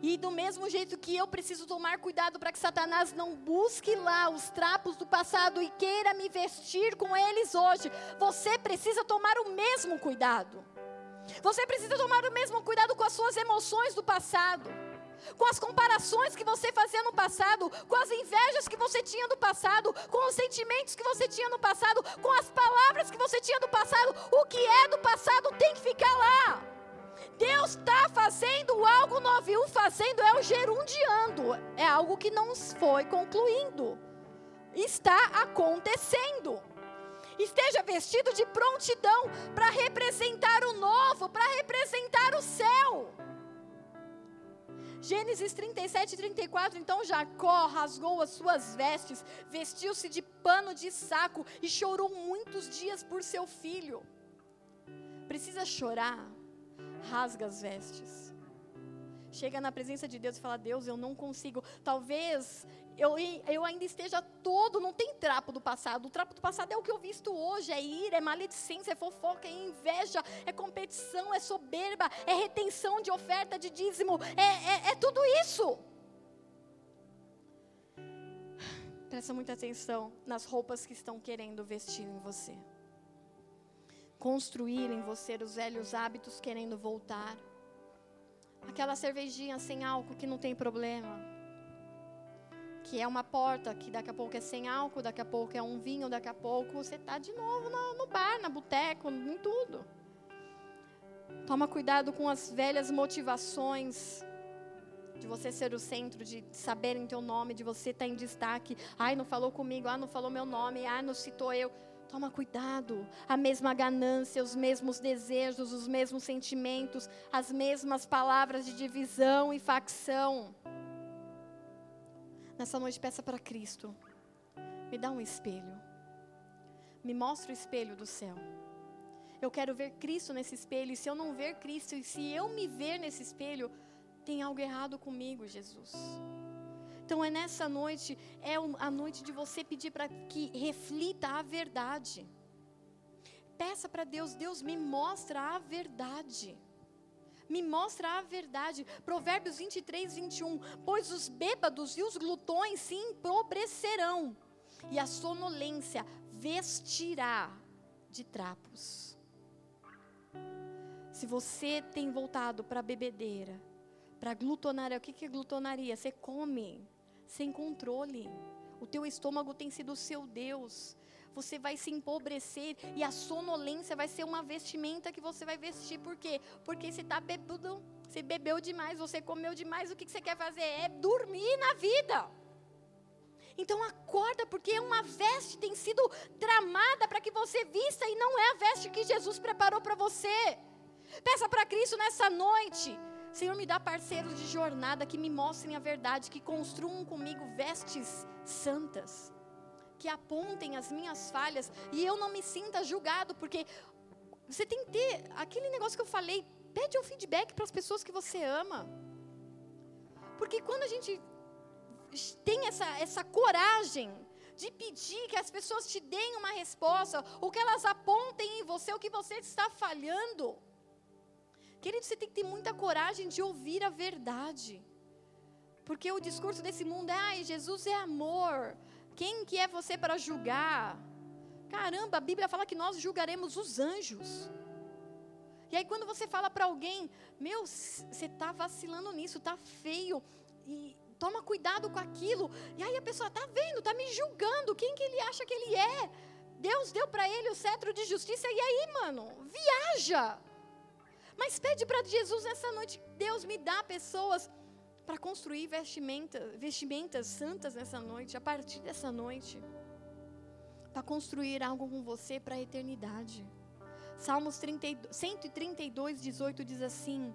E do mesmo jeito que eu preciso tomar cuidado para que Satanás não busque lá os trapos do passado e queira me vestir com eles hoje, você precisa tomar o mesmo cuidado. Você precisa tomar o mesmo cuidado com as suas emoções do passado, com as comparações que você fazia no passado, com as invejas que você tinha no passado, com os sentimentos que você tinha no passado, com as palavras que você tinha no passado. O que é do passado tem que ficar lá. Deus está fazendo algo novo, e o fazendo é o gerundiando, é algo que não foi concluindo, está acontecendo. Esteja vestido de prontidão para representar o novo, para representar o céu. Gênesis 37 e 34. Então Jacó rasgou as suas vestes, vestiu-se de pano de saco e chorou muitos dias por seu filho. Precisa chorar? Rasga as vestes. Chega na presença de Deus e fala: Deus, eu não consigo. Talvez eu, eu ainda esteja todo, não tem trapo do passado. O trapo do passado é o que eu visto hoje: é ira, é maledicência, é fofoca, é inveja, é competição, é soberba, é retenção de oferta de dízimo, é, é, é tudo isso. Presta muita atenção nas roupas que estão querendo vestir em você construir em você os velhos hábitos querendo voltar. Aquela cervejinha sem álcool que não tem problema. Que é uma porta que daqui a pouco é sem álcool, daqui a pouco é um vinho, daqui a pouco você está de novo no, no bar, na boteco, em tudo. Toma cuidado com as velhas motivações de você ser o centro, de saberem teu nome, de você estar tá em destaque. Ai, não falou comigo, ah, não falou meu nome, ah, não citou eu. Toma cuidado. A mesma ganância, os mesmos desejos, os mesmos sentimentos, as mesmas palavras de divisão e facção. Nessa noite, peça para Cristo: me dá um espelho. Me mostra o espelho do céu. Eu quero ver Cristo nesse espelho. E se eu não ver Cristo, e se eu me ver nesse espelho, tem algo errado comigo, Jesus. Então é nessa noite, é a noite de você pedir para que reflita a verdade. Peça para Deus, Deus me mostra a verdade. Me mostra a verdade. Provérbios 23, 21. Pois os bêbados e os glutões se empobrecerão, e a sonolência vestirá de trapos. Se você tem voltado para a bebedeira, para glutonaria, o que é glutonaria? Você come sem controle. O teu estômago tem sido o seu Deus. Você vai se empobrecer e a sonolência vai ser uma vestimenta que você vai vestir. Por quê? Porque você está bebendo, você bebeu demais, você comeu demais. O que você quer fazer? É dormir na vida. Então acorda, porque uma veste tem sido tramada para que você vista e não é a veste que Jesus preparou para você. Peça para Cristo nessa noite Senhor, me dá parceiros de jornada que me mostrem a verdade, que construam comigo vestes santas, que apontem as minhas falhas e eu não me sinta julgado, porque você tem que ter aquele negócio que eu falei, pede um feedback para as pessoas que você ama. Porque quando a gente tem essa, essa coragem de pedir que as pessoas te deem uma resposta, ou que elas apontem em você o que você está falhando, Querido, você tem que ter muita coragem de ouvir a verdade. Porque o discurso desse mundo é, ai, Jesus é amor. Quem que é você para julgar? Caramba, a Bíblia fala que nós julgaremos os anjos. E aí quando você fala para alguém, meu, você está vacilando nisso, está feio, e toma cuidado com aquilo. E aí a pessoa está vendo, está me julgando. Quem que ele acha que ele é? Deus deu para ele o cetro de justiça. E aí, mano, viaja. Mas pede para Jesus nessa noite, Deus me dá pessoas para construir vestimenta, vestimentas santas nessa noite, a partir dessa noite. Para construir algo com você para a eternidade. Salmos 30, 132, 18 diz assim: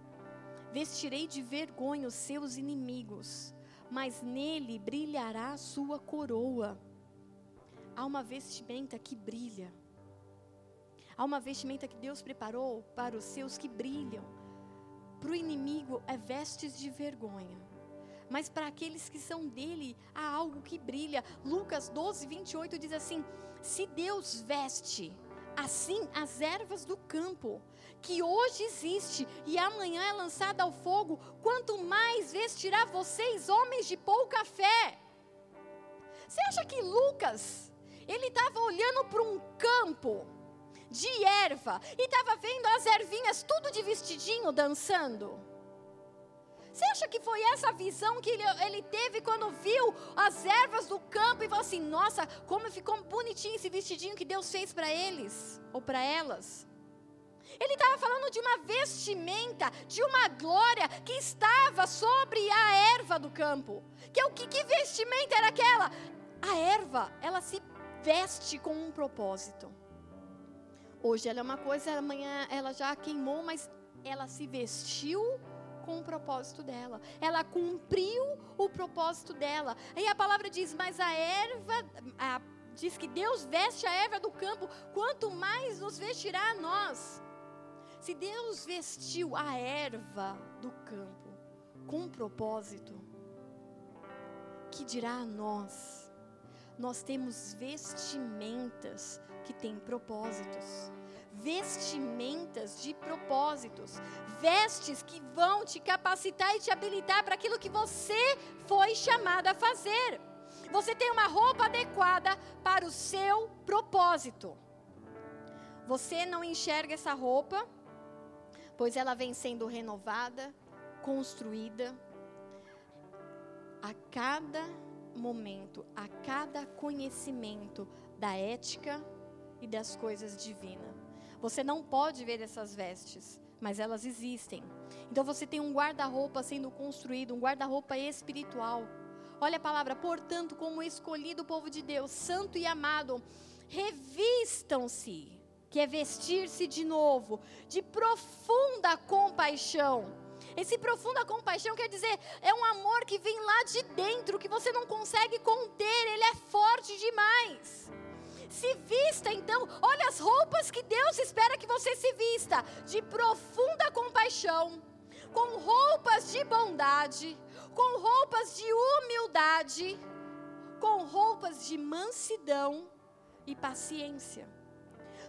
Vestirei de vergonha os seus inimigos, mas nele brilhará a sua coroa. Há uma vestimenta que brilha. Há uma vestimenta que Deus preparou para os seus que brilham. Para o inimigo é vestes de vergonha. mas para aqueles que são dele há algo que brilha. Lucas 12, 28 diz assim: Se Deus veste assim as ervas do campo, que hoje existe e amanhã é lançada ao fogo, quanto mais vestirá vocês, homens de pouca fé. Você acha que Lucas, ele estava olhando para um campo de erva e estava vendo as ervinhas tudo de vestidinho dançando? Você acha que foi essa visão que ele, ele, teve quando viu as ervas do campo e falou assim: Nossa, como ficou bonitinho esse vestidinho que Deus fez para eles ou para elas? Ele estava falando de uma vestimenta, de uma glória que estava sobre a erva do campo. Que é que, que vestimenta era aquela? A erva, ela se veste com um propósito. Hoje ela é uma coisa, amanhã ela já queimou, mas ela se vestiu com o propósito dela. Ela cumpriu o propósito dela. Aí a palavra diz: Mas a erva, a, diz que Deus veste a erva do campo, quanto mais nos vestirá a nós. Se Deus vestiu a erva do campo com um propósito, que dirá a nós? Nós temos vestimentas que têm propósitos vestimentas de propósitos, vestes que vão te capacitar e te habilitar para aquilo que você foi chamado a fazer. Você tem uma roupa adequada para o seu propósito. Você não enxerga essa roupa pois ela vem sendo renovada, construída a cada momento, a cada conhecimento da ética e das coisas divinas. Você não pode ver essas vestes, mas elas existem. Então você tem um guarda-roupa sendo construído, um guarda-roupa espiritual. Olha a palavra, portanto, como escolhido povo de Deus, santo e amado, revistam-se que é vestir-se de novo, de profunda compaixão. Esse profunda compaixão quer dizer, é um amor que vem lá de dentro, que você não consegue conter, ele é forte demais. Se vista então, olha as roupas que Deus espera que você se vista, de profunda compaixão, com roupas de bondade, com roupas de humildade, com roupas de mansidão e paciência.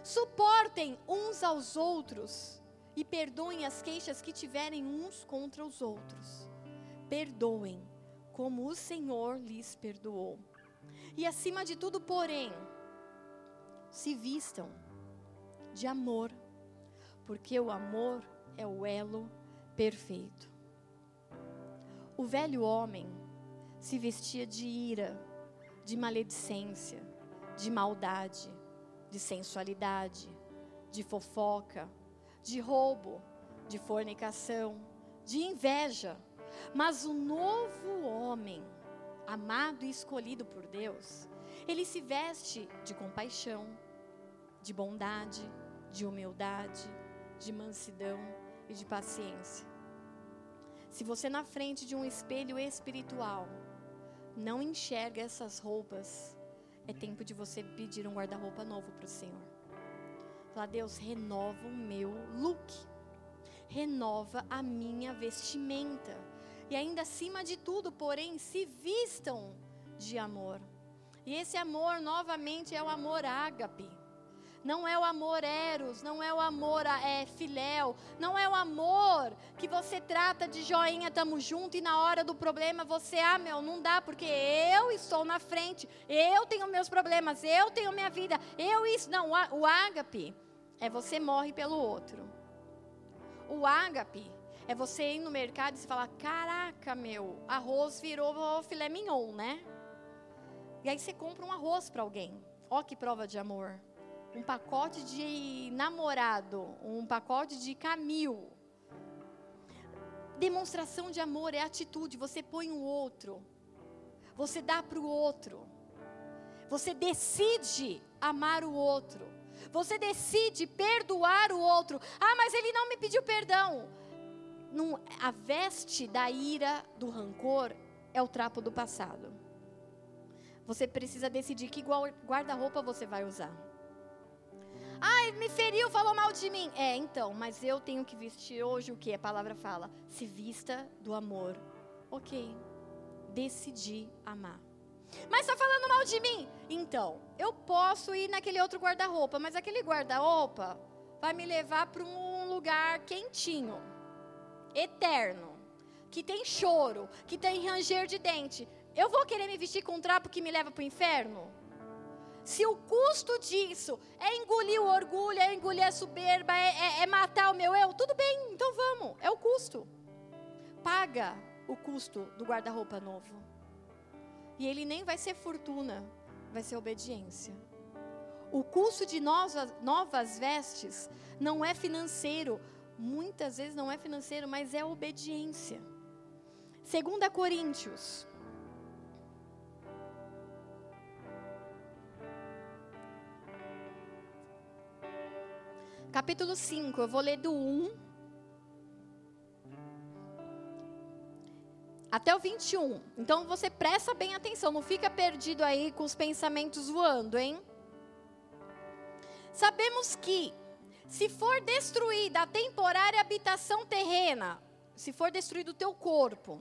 Suportem uns aos outros e perdoem as queixas que tiverem uns contra os outros. Perdoem, como o Senhor lhes perdoou. E acima de tudo, porém, se vistam de amor, porque o amor é o elo perfeito. O velho homem se vestia de ira, de maledicência, de maldade de sensualidade, de fofoca, de roubo, de fornicação, de inveja. Mas o novo homem, amado e escolhido por Deus, ele se veste de compaixão, de bondade, de humildade, de mansidão e de paciência. Se você na frente de um espelho espiritual não enxerga essas roupas, é tempo de você pedir um guarda-roupa novo para o Senhor. Falar, Deus, renova o meu look. Renova a minha vestimenta. E ainda acima de tudo, porém, se vistam de amor. E esse amor, novamente, é o amor ágape. Não é o amor eros, não é o amor é, filéu, não é o amor que você trata de joinha, tamo junto e na hora do problema você, ah, meu, não dá porque eu estou na frente, eu tenho meus problemas, eu tenho minha vida, eu isso. Não, o ágape é você morre pelo outro. O ágape é você ir no mercado e se falar: caraca, meu, arroz virou filé mignon, né? E aí você compra um arroz para alguém. Ó, que prova de amor um pacote de namorado, um pacote de camil. Demonstração de amor é atitude, você põe o outro, você dá para o outro, você decide amar o outro, você decide perdoar o outro. Ah, mas ele não me pediu perdão. Não, a veste da ira, do rancor, é o trapo do passado. Você precisa decidir que guarda-roupa você vai usar. Ai, me feriu, falou mal de mim. É, então, mas eu tenho que vestir hoje o que a palavra fala? Se vista do amor. Ok. decidir amar. Mas está falando mal de mim? Então, eu posso ir naquele outro guarda-roupa, mas aquele guarda-roupa vai me levar para um lugar quentinho, eterno, que tem choro, que tem ranger de dente. Eu vou querer me vestir com um trapo que me leva para o inferno? Se o custo disso é engolir o orgulho, é engolir a soberba, é, é, é matar o meu eu, tudo bem, então vamos, é o custo. Paga o custo do guarda-roupa novo. E ele nem vai ser fortuna, vai ser obediência. O custo de novas, novas vestes não é financeiro, muitas vezes não é financeiro, mas é obediência. 2 Coríntios capítulo 5, eu vou ler do 1 até o 21. Então você presta bem atenção, não fica perdido aí com os pensamentos voando, hein? Sabemos que se for destruída a temporária habitação terrena, se for destruído o teu corpo,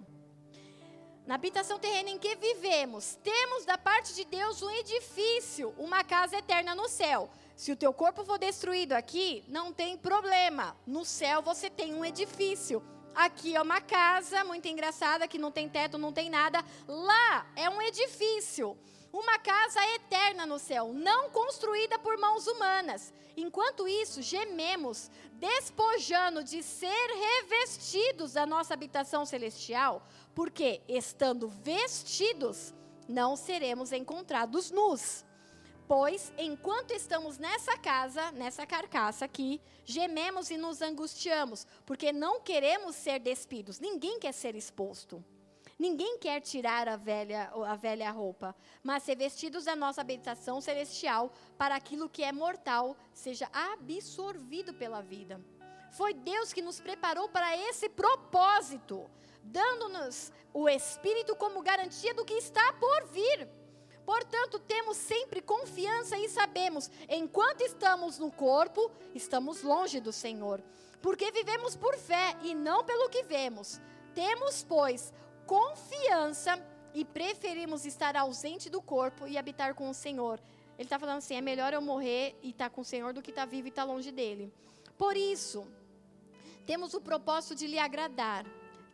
na habitação terrena em que vivemos, temos da parte de Deus um edifício, uma casa eterna no céu. Se o teu corpo for destruído aqui, não tem problema. No céu você tem um edifício. Aqui é uma casa muito engraçada que não tem teto, não tem nada. Lá é um edifício, uma casa eterna no céu, não construída por mãos humanas. Enquanto isso, gememos, despojando de ser revestidos da nossa habitação celestial, porque estando vestidos, não seremos encontrados nus. Pois, enquanto estamos nessa casa, nessa carcaça aqui, gememos e nos angustiamos, porque não queremos ser despidos. Ninguém quer ser exposto. Ninguém quer tirar a velha, a velha roupa, mas ser vestidos da nossa habitação celestial para aquilo que é mortal seja absorvido pela vida. Foi Deus que nos preparou para esse propósito, dando-nos o Espírito como garantia do que está por vir. Portanto, temos sempre confiança e sabemos, enquanto estamos no corpo, estamos longe do Senhor. Porque vivemos por fé e não pelo que vemos. Temos, pois, confiança e preferimos estar ausente do corpo e habitar com o Senhor. Ele está falando assim: é melhor eu morrer e estar tá com o Senhor do que estar tá vivo e estar tá longe dele. Por isso, temos o propósito de lhe agradar.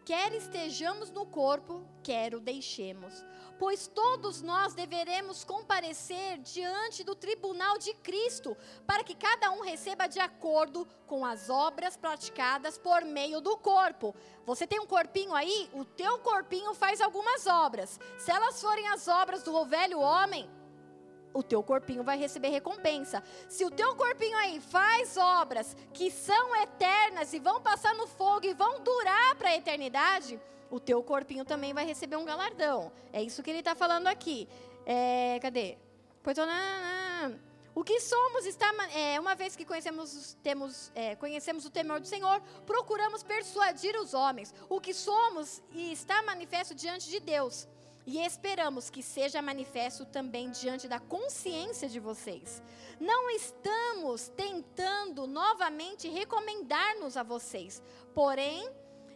Quer estejamos no corpo, quer o deixemos pois todos nós deveremos comparecer diante do tribunal de Cristo, para que cada um receba de acordo com as obras praticadas por meio do corpo. Você tem um corpinho aí? O teu corpinho faz algumas obras. Se elas forem as obras do velho homem, o teu corpinho vai receber recompensa. Se o teu corpinho aí faz obras que são eternas e vão passar no fogo e vão durar para a eternidade, o teu corpinho também vai receber um galardão. É isso que ele está falando aqui. É, cadê? O que somos está, é, uma vez que conhecemos, temos, é, conhecemos o temor do Senhor, procuramos persuadir os homens. O que somos está manifesto diante de Deus. E esperamos que seja manifesto também diante da consciência de vocês. Não estamos tentando novamente recomendar-nos a vocês, porém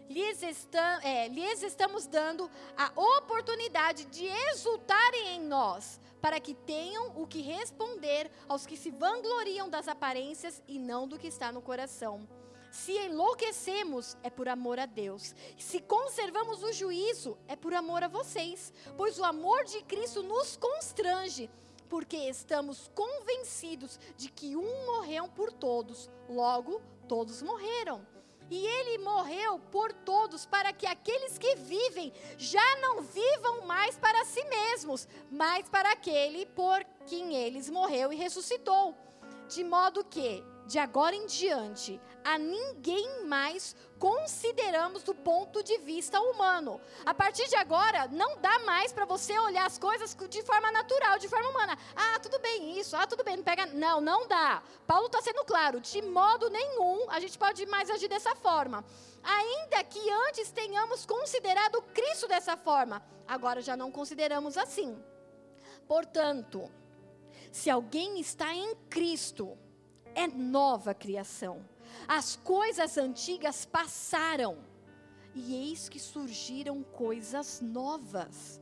lhes, está, é, lhes estamos dando a oportunidade de exultarem em nós, para que tenham o que responder aos que se vangloriam das aparências e não do que está no coração. Se enlouquecemos, é por amor a Deus. Se conservamos o juízo, é por amor a vocês. Pois o amor de Cristo nos constrange, porque estamos convencidos de que um morreu por todos, logo todos morreram. E ele morreu por todos, para que aqueles que vivem já não vivam mais para si mesmos, mas para aquele por quem eles morreu e ressuscitou. De modo que de agora em diante, a ninguém mais consideramos do ponto de vista humano. A partir de agora, não dá mais para você olhar as coisas de forma natural, de forma humana. Ah, tudo bem isso, ah, tudo bem, não pega. Não, não dá. Paulo está sendo claro, de modo nenhum a gente pode mais agir dessa forma. Ainda que antes tenhamos considerado Cristo dessa forma, agora já não consideramos assim. Portanto, se alguém está em Cristo, é nova criação. As coisas antigas passaram e eis que surgiram coisas novas.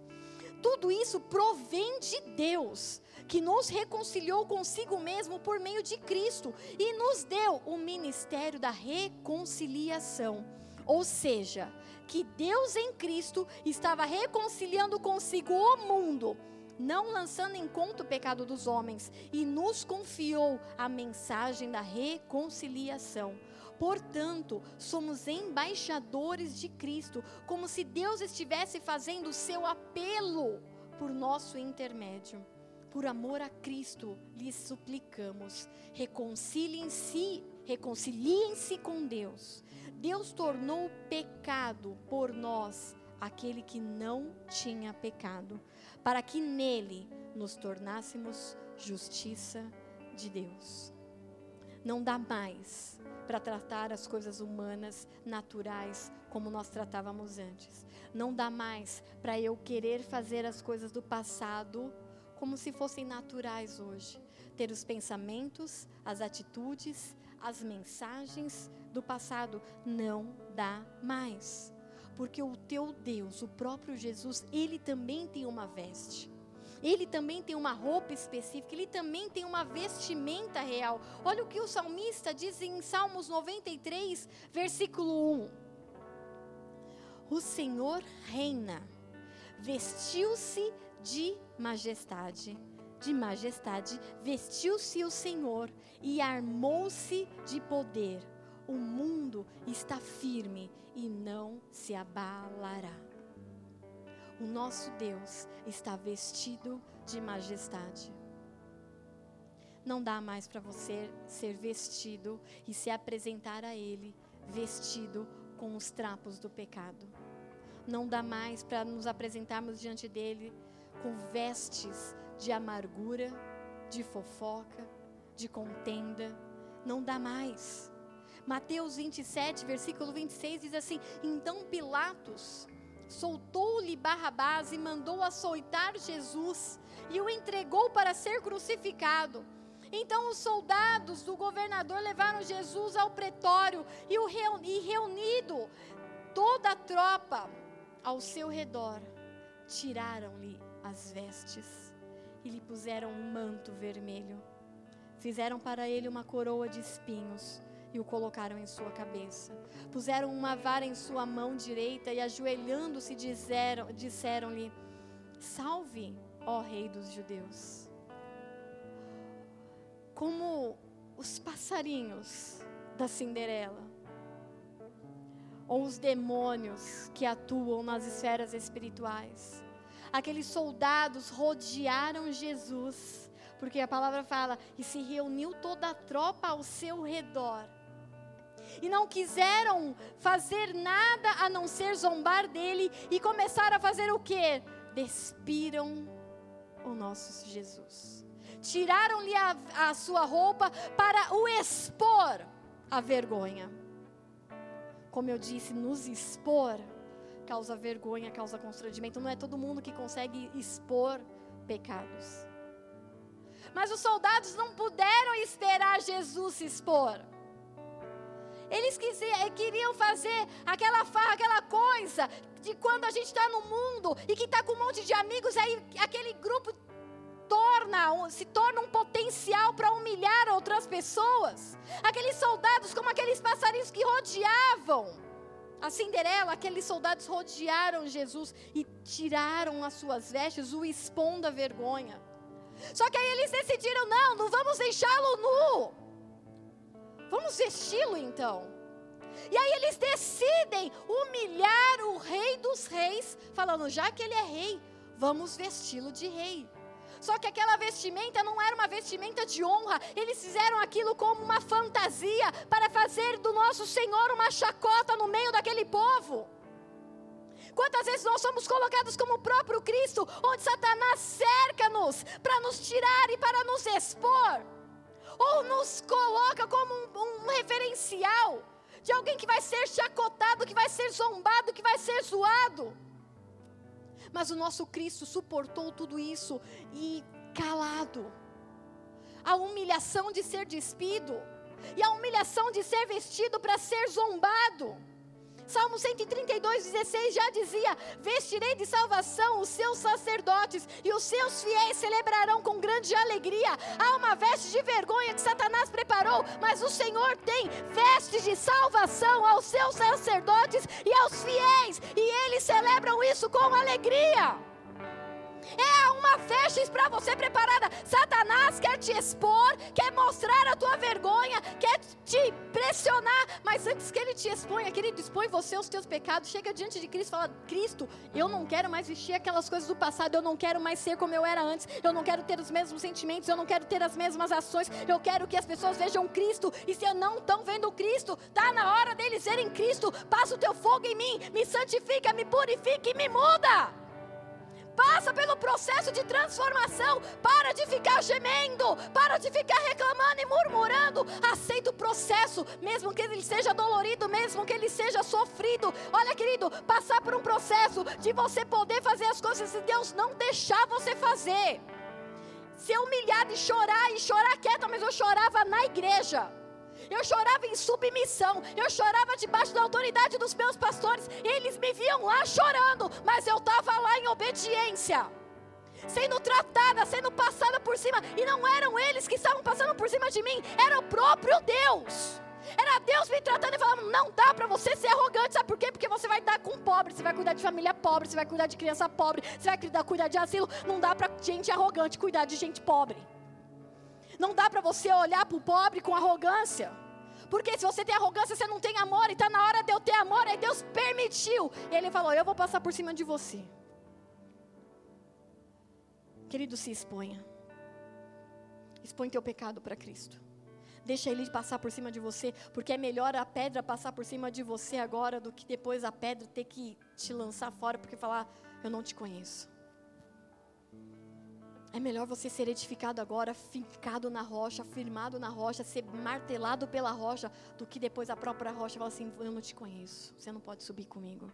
Tudo isso provém de Deus, que nos reconciliou consigo mesmo por meio de Cristo e nos deu o ministério da reconciliação. Ou seja, que Deus em Cristo estava reconciliando consigo o mundo, não lançando em conta o pecado dos homens, e nos confiou a mensagem da reconciliação. Portanto, somos embaixadores de Cristo, como se Deus estivesse fazendo o seu apelo por nosso intermédio. Por amor a Cristo, lhes suplicamos, reconciliem-se, reconciliem-se com Deus. Deus tornou pecado por nós aquele que não tinha pecado, para que nele nos tornássemos justiça de Deus. Não dá mais para tratar as coisas humanas, naturais, como nós tratávamos antes. Não dá mais para eu querer fazer as coisas do passado como se fossem naturais hoje. Ter os pensamentos, as atitudes, as mensagens do passado. Não dá mais. Porque o teu Deus, o próprio Jesus, ele também tem uma veste. Ele também tem uma roupa específica, ele também tem uma vestimenta real. Olha o que o salmista diz em Salmos 93, versículo 1. O Senhor reina, vestiu-se de majestade. De majestade, vestiu-se o Senhor e armou-se de poder. O mundo está firme e não se abalará. O nosso Deus está vestido de majestade. Não dá mais para você ser vestido e se apresentar a Ele vestido com os trapos do pecado. Não dá mais para nos apresentarmos diante dele com vestes de amargura, de fofoca, de contenda. Não dá mais. Mateus 27, versículo 26 diz assim: Então Pilatos soltou-lhe Barrabás e mandou açoitar Jesus e o entregou para ser crucificado. Então os soldados do governador levaram Jesus ao pretório e, o reuni, reunido toda a tropa ao seu redor, tiraram-lhe as vestes e lhe puseram um manto vermelho. Fizeram para ele uma coroa de espinhos e o colocaram em sua cabeça. Puseram uma vara em sua mão direita e, ajoelhando-se, disseram-lhe: Salve, ó Rei dos Judeus. Como os passarinhos da Cinderela, ou os demônios que atuam nas esferas espirituais. Aqueles soldados rodearam Jesus, porque a palavra fala, e se reuniu toda a tropa ao seu redor e não quiseram fazer nada a não ser zombar dele e começaram a fazer o que? Despiram o nosso Jesus. Tiraram-lhe a, a sua roupa para o expor a vergonha. Como eu disse, nos expor causa vergonha, causa constrangimento. Não é todo mundo que consegue expor pecados. Mas os soldados não puderam esperar Jesus se expor. Eles eh, queriam fazer aquela farra, aquela coisa de quando a gente está no mundo e que está com um monte de amigos, aí aquele grupo torna, se torna um potencial para humilhar outras pessoas. Aqueles soldados, como aqueles passarinhos que rodeavam a Cinderela, aqueles soldados rodearam Jesus e tiraram as suas vestes, o expondo a vergonha. Só que aí eles decidiram: não, não vamos deixá-lo nu. Vamos vesti-lo então. E aí eles decidem humilhar o rei dos reis, falando: já que ele é rei, vamos vesti-lo de rei. Só que aquela vestimenta não era uma vestimenta de honra, eles fizeram aquilo como uma fantasia para fazer do nosso Senhor uma chacota no meio daquele povo. Quantas vezes nós somos colocados como o próprio Cristo, onde Satanás cerca-nos para nos tirar e para nos expor? Ou nos coloca como um, um referencial de alguém que vai ser chacotado, que vai ser zombado, que vai ser zoado. Mas o nosso Cristo suportou tudo isso e calado. A humilhação de ser despido, e a humilhação de ser vestido para ser zombado. Salmo 132, 16 já dizia: Vestirei de salvação os seus sacerdotes, e os seus fiéis celebrarão com grande alegria. Há uma veste de vergonha que Satanás preparou, mas o Senhor tem vestes de salvação aos seus sacerdotes e aos fiéis, e eles celebram isso com alegria. É uma festa para você preparada. Satanás quer te expor, quer mostrar a tua vergonha, quer te pressionar. Mas antes que ele te exponha, que ele dispõe você os teus pecados, chega diante de Cristo e fala: Cristo, eu não quero mais vestir aquelas coisas do passado, eu não quero mais ser como eu era antes, eu não quero ter os mesmos sentimentos, eu não quero ter as mesmas ações, eu quero que as pessoas vejam Cristo. E se não estão vendo Cristo, tá na hora deles verem Cristo. Passa o teu fogo em mim, me santifica, me purifica e me muda. Passa pelo processo de transformação. Para de ficar gemendo. Para de ficar reclamando e murmurando. Aceita o processo, mesmo que ele seja dolorido, mesmo que ele seja sofrido. Olha, querido, passar por um processo de você poder fazer as coisas e Deus não deixar você fazer. Ser humilhado e chorar, e chorar quieta, mas eu chorava na igreja. Eu chorava em submissão. Eu chorava debaixo da autoridade dos meus pastores. Eles me viam lá chorando, mas eu estava lá em obediência. Sendo tratada, sendo passada por cima. E não eram eles que estavam passando por cima de mim, era o próprio Deus. Era Deus me tratando e falando: não dá para você ser arrogante, sabe por quê? Porque você vai dar com pobre, você vai cuidar de família pobre, você vai cuidar de criança pobre, você vai cuidar, cuidar de asilo. Não dá para gente arrogante cuidar de gente pobre. Não dá para você olhar para o pobre com arrogância. Porque se você tem arrogância, você não tem amor, e está na hora de eu ter amor, aí Deus permitiu. Ele falou: Eu vou passar por cima de você. Querido, se exponha. Expõe teu pecado para Cristo. Deixa Ele passar por cima de você, porque é melhor a pedra passar por cima de você agora do que depois a pedra ter que te lançar fora, porque falar: Eu não te conheço. É melhor você ser edificado agora, fincado na rocha, firmado na rocha, ser martelado pela rocha, do que depois a própria rocha falar assim: Eu não te conheço, você não pode subir comigo.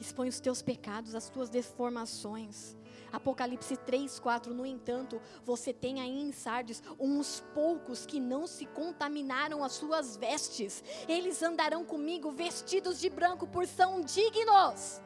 Expõe os teus pecados, as tuas deformações. Apocalipse 3, 4. No entanto, você tem aí em Sardes uns poucos que não se contaminaram as suas vestes. Eles andarão comigo vestidos de branco, por são dignos.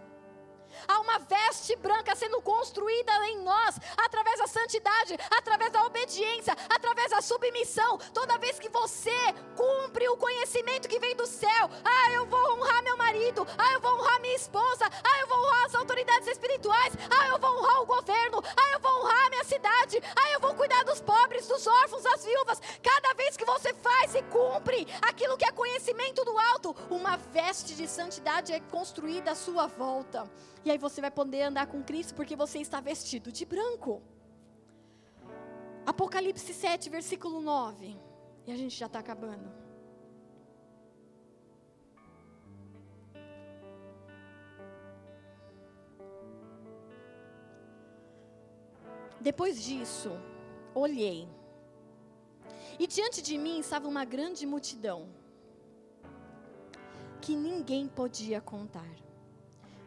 Há uma veste branca sendo construída em nós, através da santidade, através da obediência, através da submissão. Toda vez que você cumpre o conhecimento que vem do céu, ah, eu vou honrar meu marido, ah, eu vou honrar minha esposa, ah, eu vou honrar as autoridades espirituais, ah, eu vou honrar o governo, ah, eu vou honrar a minha cidade, ah, eu vou cuidar dos pobres, dos órfãos, das viúvas. Cada vez que você faz e cumpre aquilo que é conhecimento do alto, uma veste de santidade é construída à sua volta. E aí você vai poder andar com Cristo porque você está vestido de branco. Apocalipse 7, versículo 9. E a gente já está acabando. Depois disso, olhei. E diante de mim estava uma grande multidão que ninguém podia contar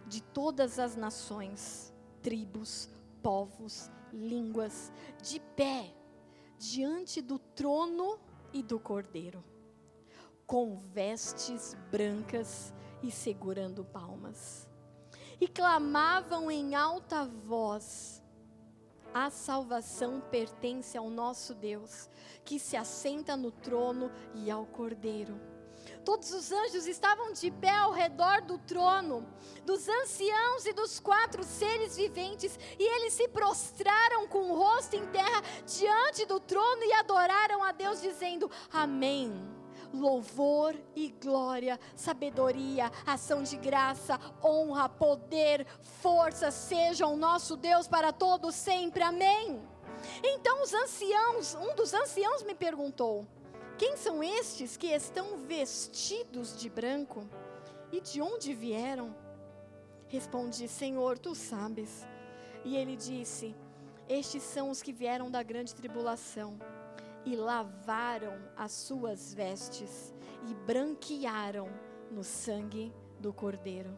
de todas as nações, tribos, povos, línguas, de pé, diante do trono e do cordeiro, com vestes brancas e segurando palmas. E clamavam em alta voz: A salvação pertence ao nosso Deus, que se assenta no trono e ao cordeiro Todos os anjos estavam de pé ao redor do trono, dos anciãos e dos quatro seres viventes, e eles se prostraram com o rosto em terra diante do trono e adoraram a Deus, dizendo: Amém louvor e glória, sabedoria, ação de graça, honra, poder, força sejam nosso Deus para todos sempre. Amém. Então os anciãos, um dos anciãos me perguntou: quem são estes que estão vestidos de branco? E de onde vieram? Respondi: Senhor, tu sabes. E ele disse: Estes são os que vieram da grande tribulação e lavaram as suas vestes e branquearam no sangue do Cordeiro.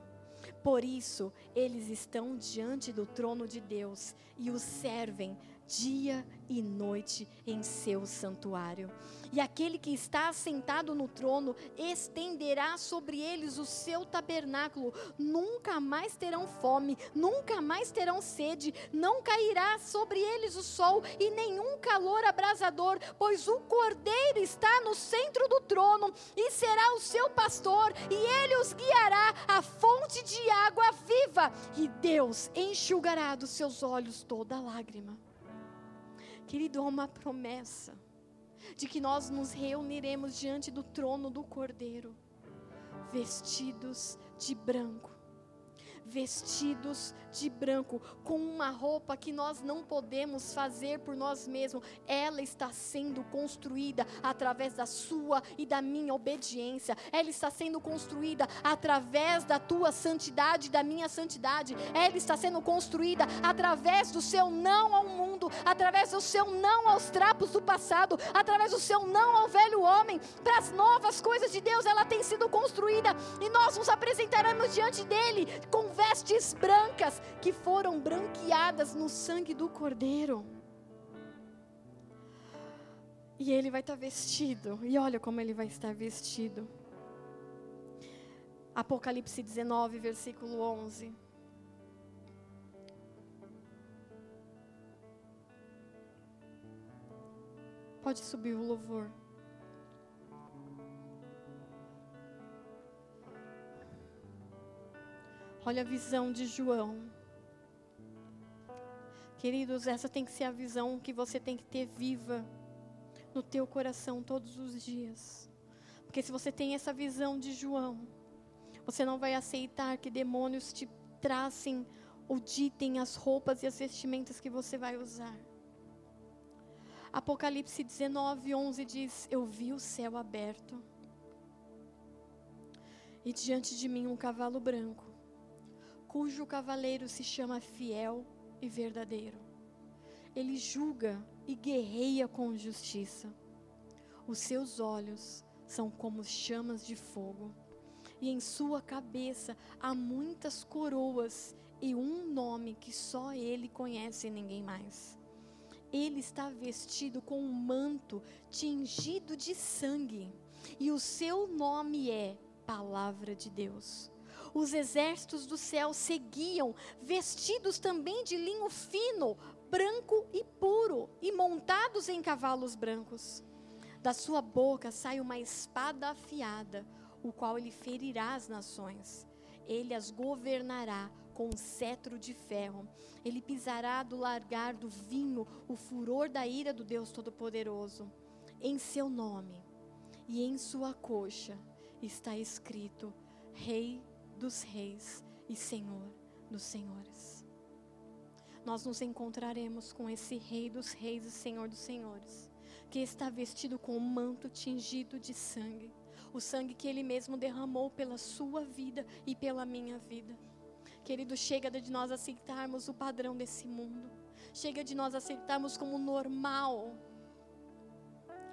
Por isso, eles estão diante do trono de Deus e o servem dia e noite em seu santuário. E aquele que está assentado no trono estenderá sobre eles o seu tabernáculo. Nunca mais terão fome, nunca mais terão sede, não cairá sobre eles o sol e nenhum calor abrasador, pois o Cordeiro está no centro do trono e será o seu pastor, e ele os guiará à fonte de água viva, e Deus enxugará dos seus olhos toda lágrima. Querido, há uma promessa de que nós nos reuniremos diante do trono do Cordeiro, vestidos de branco vestidos de branco, com uma roupa que nós não podemos fazer por nós mesmos. Ela está sendo construída através da sua e da minha obediência. Ela está sendo construída através da tua santidade e da minha santidade. Ela está sendo construída através do seu não ao mundo, através do seu não aos trapos do passado, através do seu não ao velho homem, para as novas coisas de Deus. Ela tem sido construída e nós nos apresentaremos diante dele com vestes brancas que foram branqueadas no sangue do Cordeiro. E ele vai estar vestido, e olha como ele vai estar vestido. Apocalipse 19, versículo 11. Pode subir o louvor. Olha a visão de João. Queridos, essa tem que ser a visão que você tem que ter viva no teu coração todos os dias. Porque se você tem essa visão de João, você não vai aceitar que demônios te tracem ou ditem as roupas e as vestimentas que você vai usar. Apocalipse 19, 11 diz: Eu vi o céu aberto, e diante de mim um cavalo branco cujo cavaleiro se chama fiel e verdadeiro. Ele julga e guerreia com justiça. Os seus olhos são como chamas de fogo, e em sua cabeça há muitas coroas e um nome que só ele conhece e ninguém mais. Ele está vestido com um manto tingido de sangue, e o seu nome é Palavra de Deus os exércitos do céu seguiam, vestidos também de linho fino, branco e puro, e montados em cavalos brancos. Da sua boca sai uma espada afiada, o qual ele ferirá as nações. Ele as governará com um cetro de ferro. Ele pisará do largar do vinho o furor da ira do Deus Todo-Poderoso. Em seu nome e em sua coxa está escrito: Rei dos reis e Senhor dos senhores. Nós nos encontraremos com esse Rei dos reis e Senhor dos senhores, que está vestido com um manto tingido de sangue, o sangue que Ele mesmo derramou pela sua vida e pela minha vida. Querido, chega de nós aceitarmos o padrão desse mundo, chega de nós aceitarmos como normal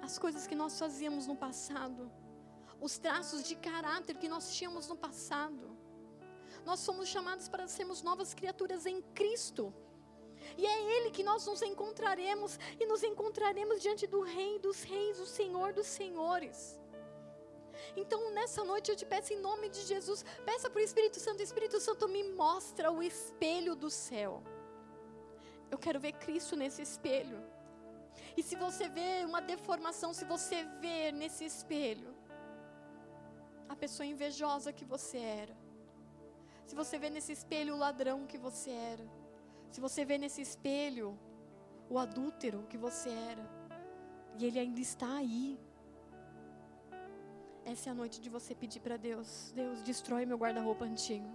as coisas que nós fazíamos no passado os traços de caráter que nós tínhamos no passado. Nós somos chamados para sermos novas criaturas em Cristo. E é Ele que nós nos encontraremos e nos encontraremos diante do Rei dos Reis, o Senhor dos Senhores. Então, nessa noite eu te peço em nome de Jesus, peça para o Espírito Santo, Espírito Santo me mostra o espelho do céu. Eu quero ver Cristo nesse espelho. E se você vê uma deformação, se você vê nesse espelho a pessoa invejosa que você era, se você vê nesse espelho o ladrão que você era, se você vê nesse espelho o adúltero que você era, e ele ainda está aí. Essa é a noite de você pedir para Deus: Deus, destrói meu guarda-roupa antigo.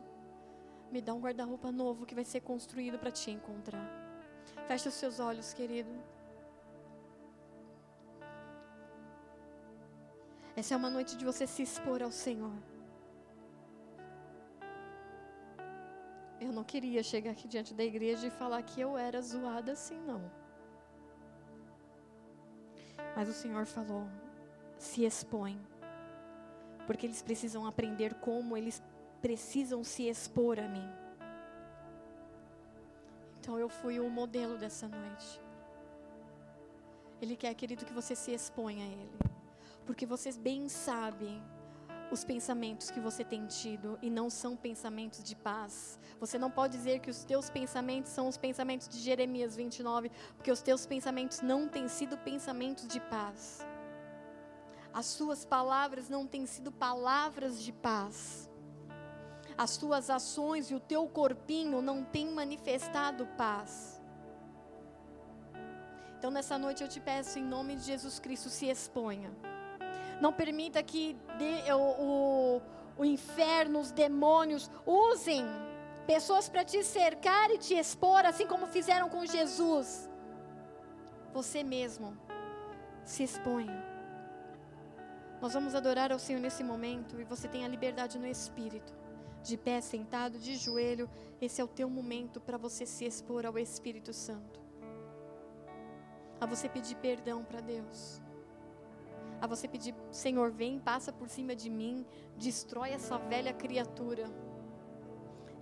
Me dá um guarda-roupa novo que vai ser construído para te encontrar. Feche os seus olhos, querido. Essa é uma noite de você se expor ao Senhor. Eu não queria chegar aqui diante da igreja e falar que eu era zoada assim, não. Mas o Senhor falou: se expõe. Porque eles precisam aprender como eles precisam se expor a mim. Então eu fui o modelo dessa noite. Ele quer, querido, que você se exponha a Ele. Porque você bem sabe os pensamentos que você tem tido e não são pensamentos de paz. Você não pode dizer que os teus pensamentos são os pensamentos de Jeremias 29, porque os teus pensamentos não têm sido pensamentos de paz. As suas palavras não têm sido palavras de paz. As tuas ações e o teu corpinho não têm manifestado paz. Então nessa noite eu te peço em nome de Jesus Cristo, se exponha. Não permita que de, o, o, o inferno, os demônios usem pessoas para te cercar e te expor, assim como fizeram com Jesus. Você mesmo se exponha. Nós vamos adorar ao Senhor nesse momento e você tem a liberdade no espírito. De pé, sentado, de joelho, esse é o teu momento para você se expor ao Espírito Santo. A você pedir perdão para Deus a você pedir: Senhor, vem, passa por cima de mim, destrói essa velha criatura.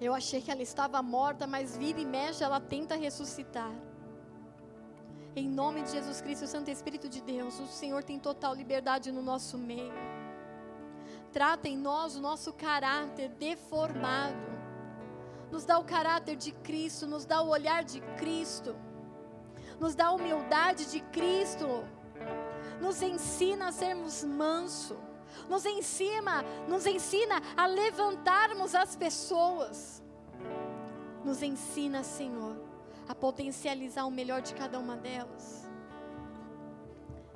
Eu achei que ela estava morta, mas vira e mexe, ela tenta ressuscitar. Em nome de Jesus Cristo, Santo Espírito de Deus, o Senhor tem total liberdade no nosso meio. Trata em nós o nosso caráter deformado. Nos dá o caráter de Cristo, nos dá o olhar de Cristo, nos dá a humildade de Cristo nos ensina a sermos manso, nos ensina, nos ensina a levantarmos as pessoas. Nos ensina, Senhor, a potencializar o melhor de cada uma delas.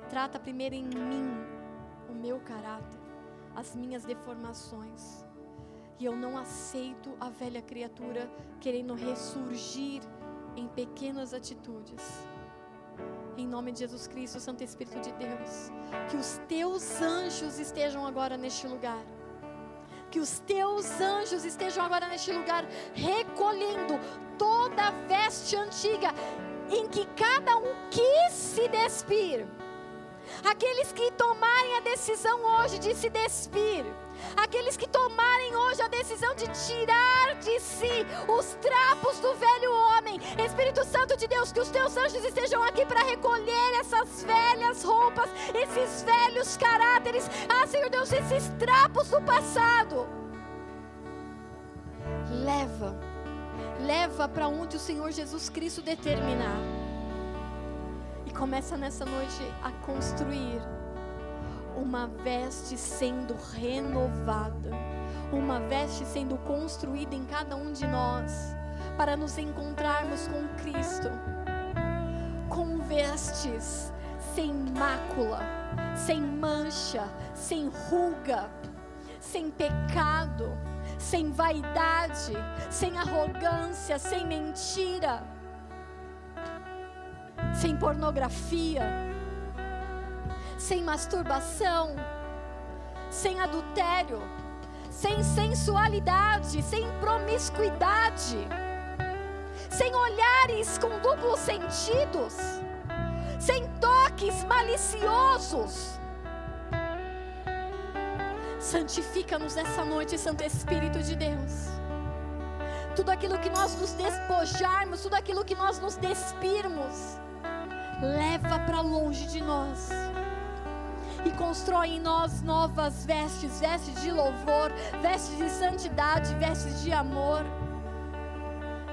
Trata primeiro em mim o meu caráter, as minhas deformações. E eu não aceito a velha criatura querendo ressurgir em pequenas atitudes em nome de Jesus Cristo, Santo Espírito de Deus, que os teus anjos estejam agora neste lugar. Que os teus anjos estejam agora neste lugar, recolhendo toda a veste antiga em que cada um quis se despir. Aqueles que tomarem a decisão hoje de se despir, aqueles que tomarem hoje a decisão de tirar de si os trapos do velho homem. Espírito Santo de Deus, que os teus anjos estejam aqui para recolher essas velhas roupas, esses velhos caráteres. Ah, Senhor Deus, esses trapos do passado. Leva, leva para onde o Senhor Jesus Cristo determinar. Começa nessa noite a construir uma veste sendo renovada, uma veste sendo construída em cada um de nós, para nos encontrarmos com Cristo, com vestes sem mácula, sem mancha, sem ruga, sem pecado, sem vaidade, sem arrogância, sem mentira, sem pornografia sem masturbação, sem adultério, sem sensualidade, sem promiscuidade, sem olhares com duplos sentidos, sem toques maliciosos. Santifica-nos essa noite, Santo Espírito de Deus. Tudo aquilo que nós nos despojarmos, tudo aquilo que nós nos despirmos, leva para longe de nós e constrói em nós novas vestes, vestes de louvor, vestes de santidade, vestes de amor.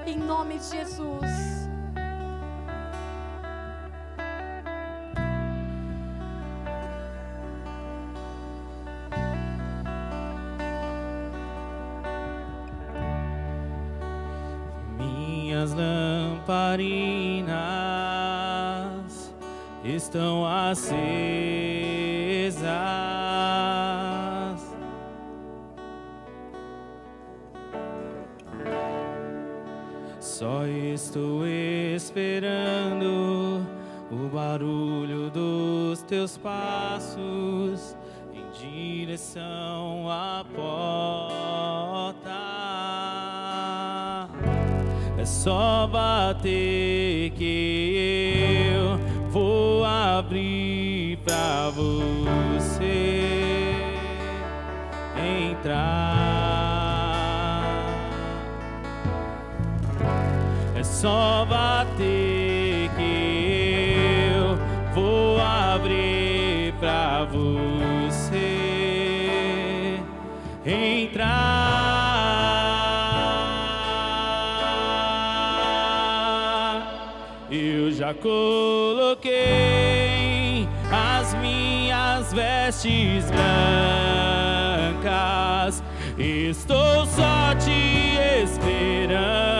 Em nome de Jesus. Minhas lamparinas estão acesas Só estou esperando o barulho dos teus passos em direção à porta. É só bater que abrir pra você entrar. só bater que eu vou pra você entrar. Eu já coloquei vestes brancas. Estou só te esperando.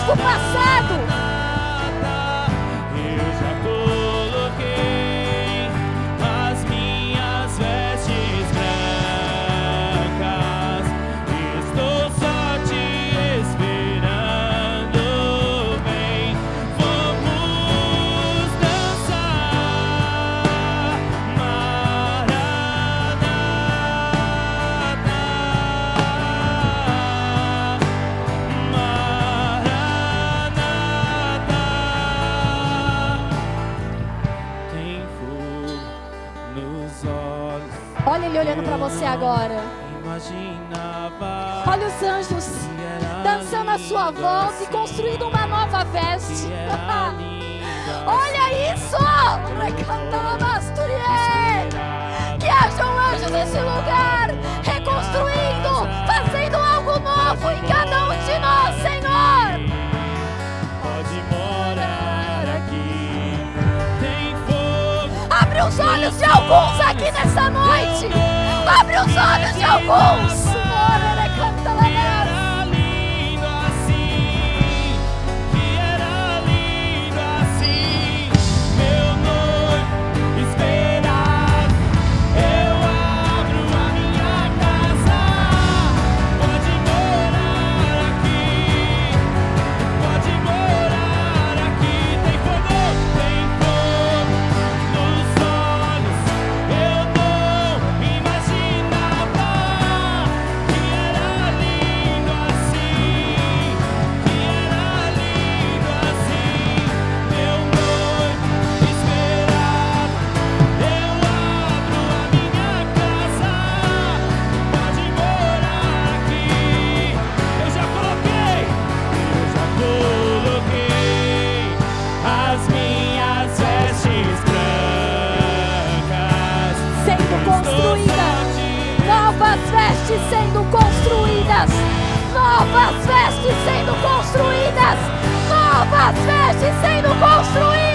Do passado. Você agora. Olha os anjos dançando à sua volta e construindo uma nova veste. [LAUGHS] Olha isso! Que hajam anjos nesse lugar, reconstruindo, fazendo algo novo em cada um de nós, Senhor! Pode morar aqui. Tem fogo Abre os olhos de alguns aqui nessa noite! Abre os olhos de alguns! Vestes sendo construídas.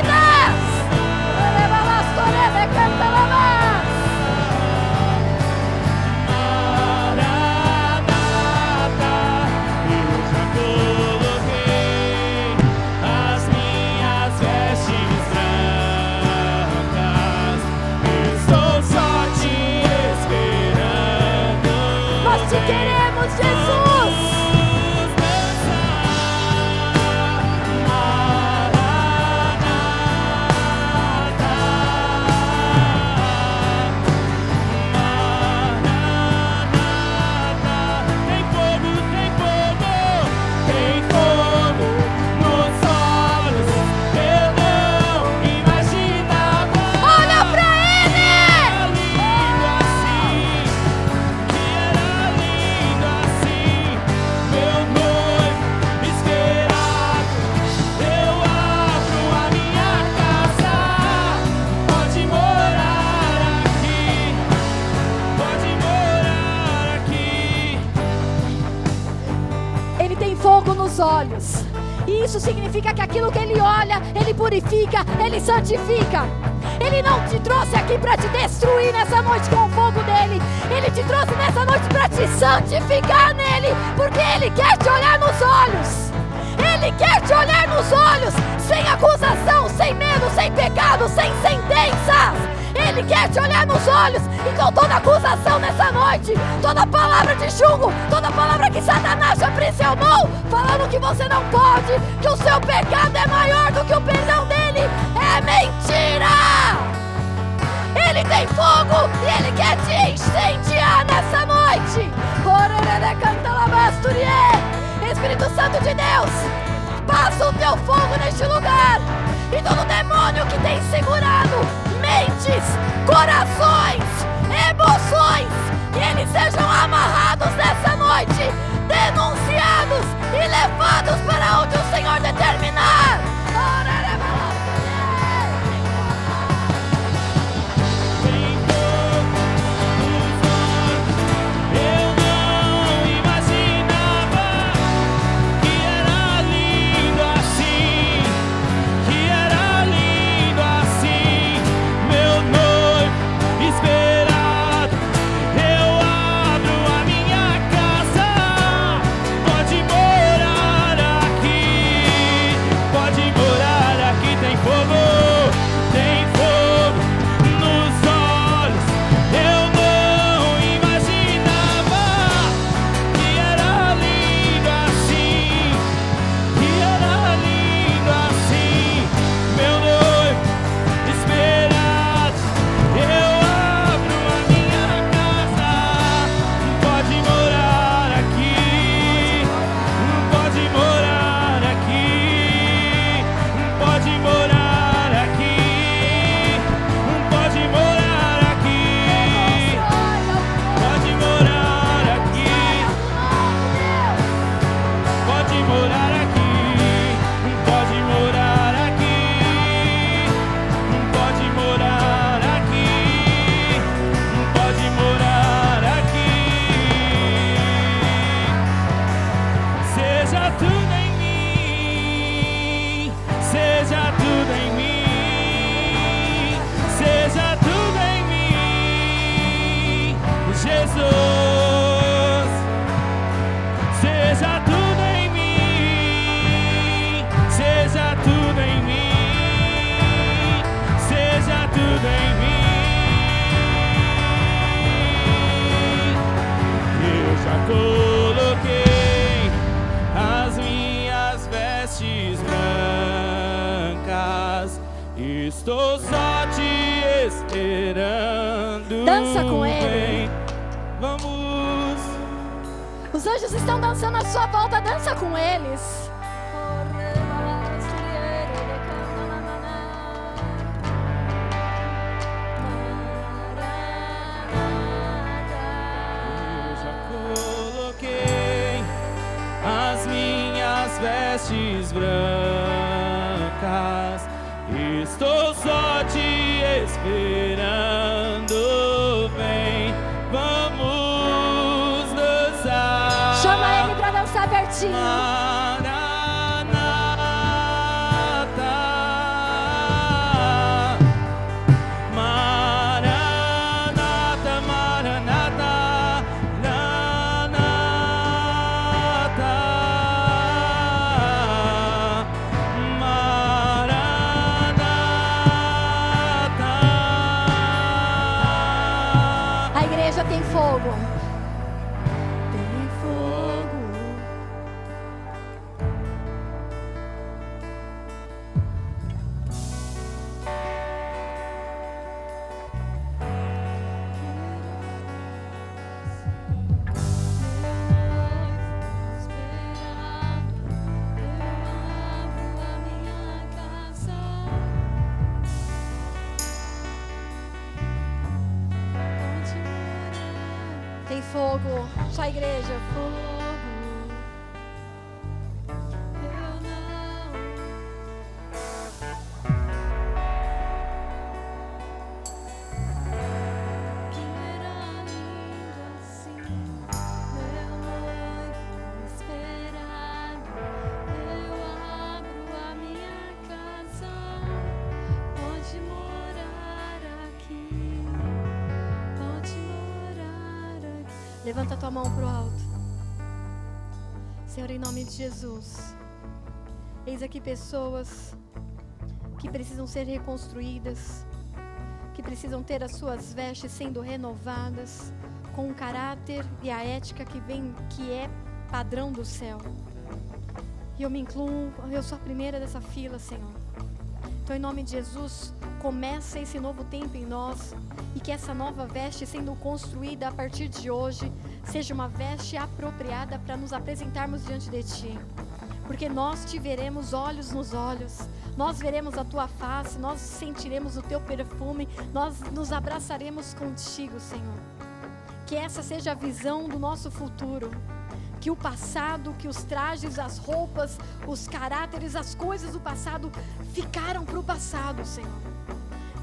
Ele não te trouxe aqui para te destruir nessa noite com o fogo dele. Ele te trouxe nessa noite para te santificar nele, porque ele quer te olhar nos olhos. Ele quer te olhar nos olhos, sem acusação, sem medo, sem pecado, sem sentenças. Ele quer te olhar nos olhos. Então toda acusação nessa noite, toda palavra de julgo, toda palavra que Satanás te aprisionou, falando que você não pode, que o seu pecado é maior do que o perdão dele, é mentira! Ele tem fogo e ele quer te incendiar nessa noite! Espírito Santo de Deus, passa o teu fogo neste lugar e todo demônio que tem segurado mentes, corações, emoções, que eles sejam amarrados nessa noite, denunciados e levados para onde o Senhor determinar. Levanta a tua mão para o alto. Senhor, em nome de Jesus, eis aqui pessoas que precisam ser reconstruídas, que precisam ter as suas vestes sendo renovadas com o caráter e a ética que vem, que é padrão do céu. E eu me incluo, eu sou a primeira dessa fila, Senhor. Então, em nome de Jesus, começa esse novo tempo em nós e que essa nova veste sendo construída a partir de hoje seja uma veste apropriada para nos apresentarmos diante de Ti. Porque nós te veremos olhos nos olhos, nós veremos a Tua face, nós sentiremos o Teu perfume, nós nos abraçaremos contigo, Senhor. Que essa seja a visão do nosso futuro que o passado, que os trajes, as roupas, os caráteres, as coisas do passado ficaram para o passado, Senhor.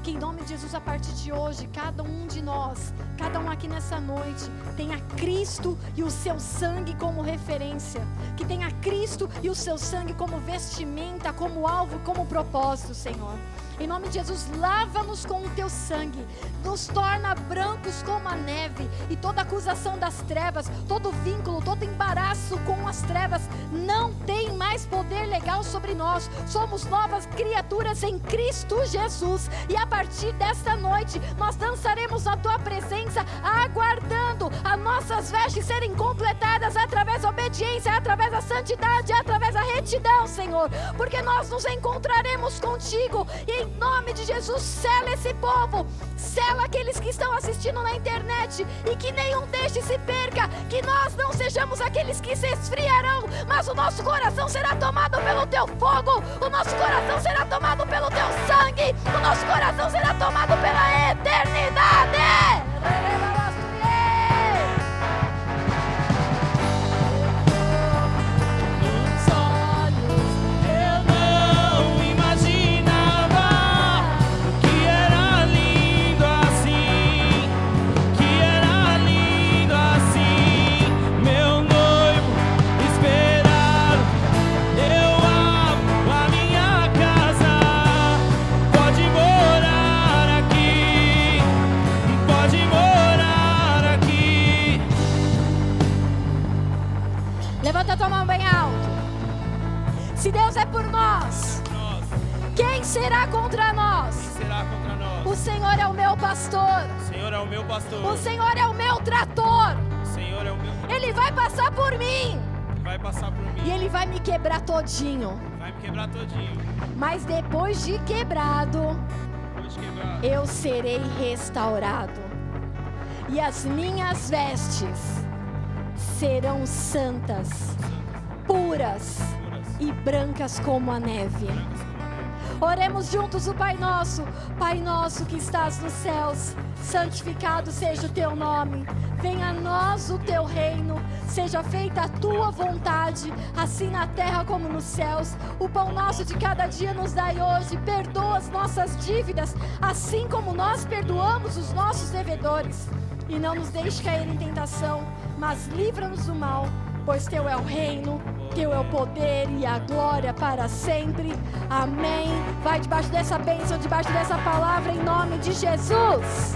Que em nome de Jesus, a partir de hoje, cada um de nós, cada um aqui nessa noite, tenha Cristo e o seu sangue como referência. Que tenha Cristo e o seu sangue como vestimenta, como alvo, como propósito, Senhor. Em nome de Jesus, lava-nos com o teu sangue, nos torna brancos como a neve, e toda acusação das trevas, todo vínculo, todo embaraço com as trevas não tem mais poder legal sobre nós. Somos novas criaturas em Cristo Jesus, e a partir desta noite nós dançaremos na tua presença, aguardando as nossas vestes serem completadas através da obediência, através da santidade, através da retidão, Senhor, porque nós nos encontraremos contigo e em nome de Jesus, sela esse povo, sela aqueles que estão assistindo na internet e que nenhum destes se perca, que nós não sejamos aqueles que se esfriarão, mas o nosso coração será tomado pelo teu fogo, o nosso coração será tomado pelo teu sangue, o nosso coração será tomado pela eternidade. Senhor é o meu pastor. O Senhor é o meu pastor. O Senhor é o meu trator. O Senhor é o meu. Ele vai passar por mim Vai passar por mim. e ele vai me quebrar todinho. Vai me quebrar todinho. Mas depois de quebrado, Vou te quebrar. eu serei restaurado. E as minhas vestes serão santas, puras e brancas como a neve. Oremos juntos o Pai Nosso. Pai nosso que estás nos céus, santificado seja o teu nome. Venha a nós o teu reino. Seja feita a tua vontade, assim na terra como nos céus. O pão nosso de cada dia nos dai hoje. Perdoa as nossas dívidas, assim como nós perdoamos os nossos devedores. E não nos deixe cair em tentação, mas livra-nos do mal, pois teu é o reino, teu é o poder e a glória para sempre. Amém. Vai debaixo dessa bênção, debaixo dessa palavra, em nome de Jesus.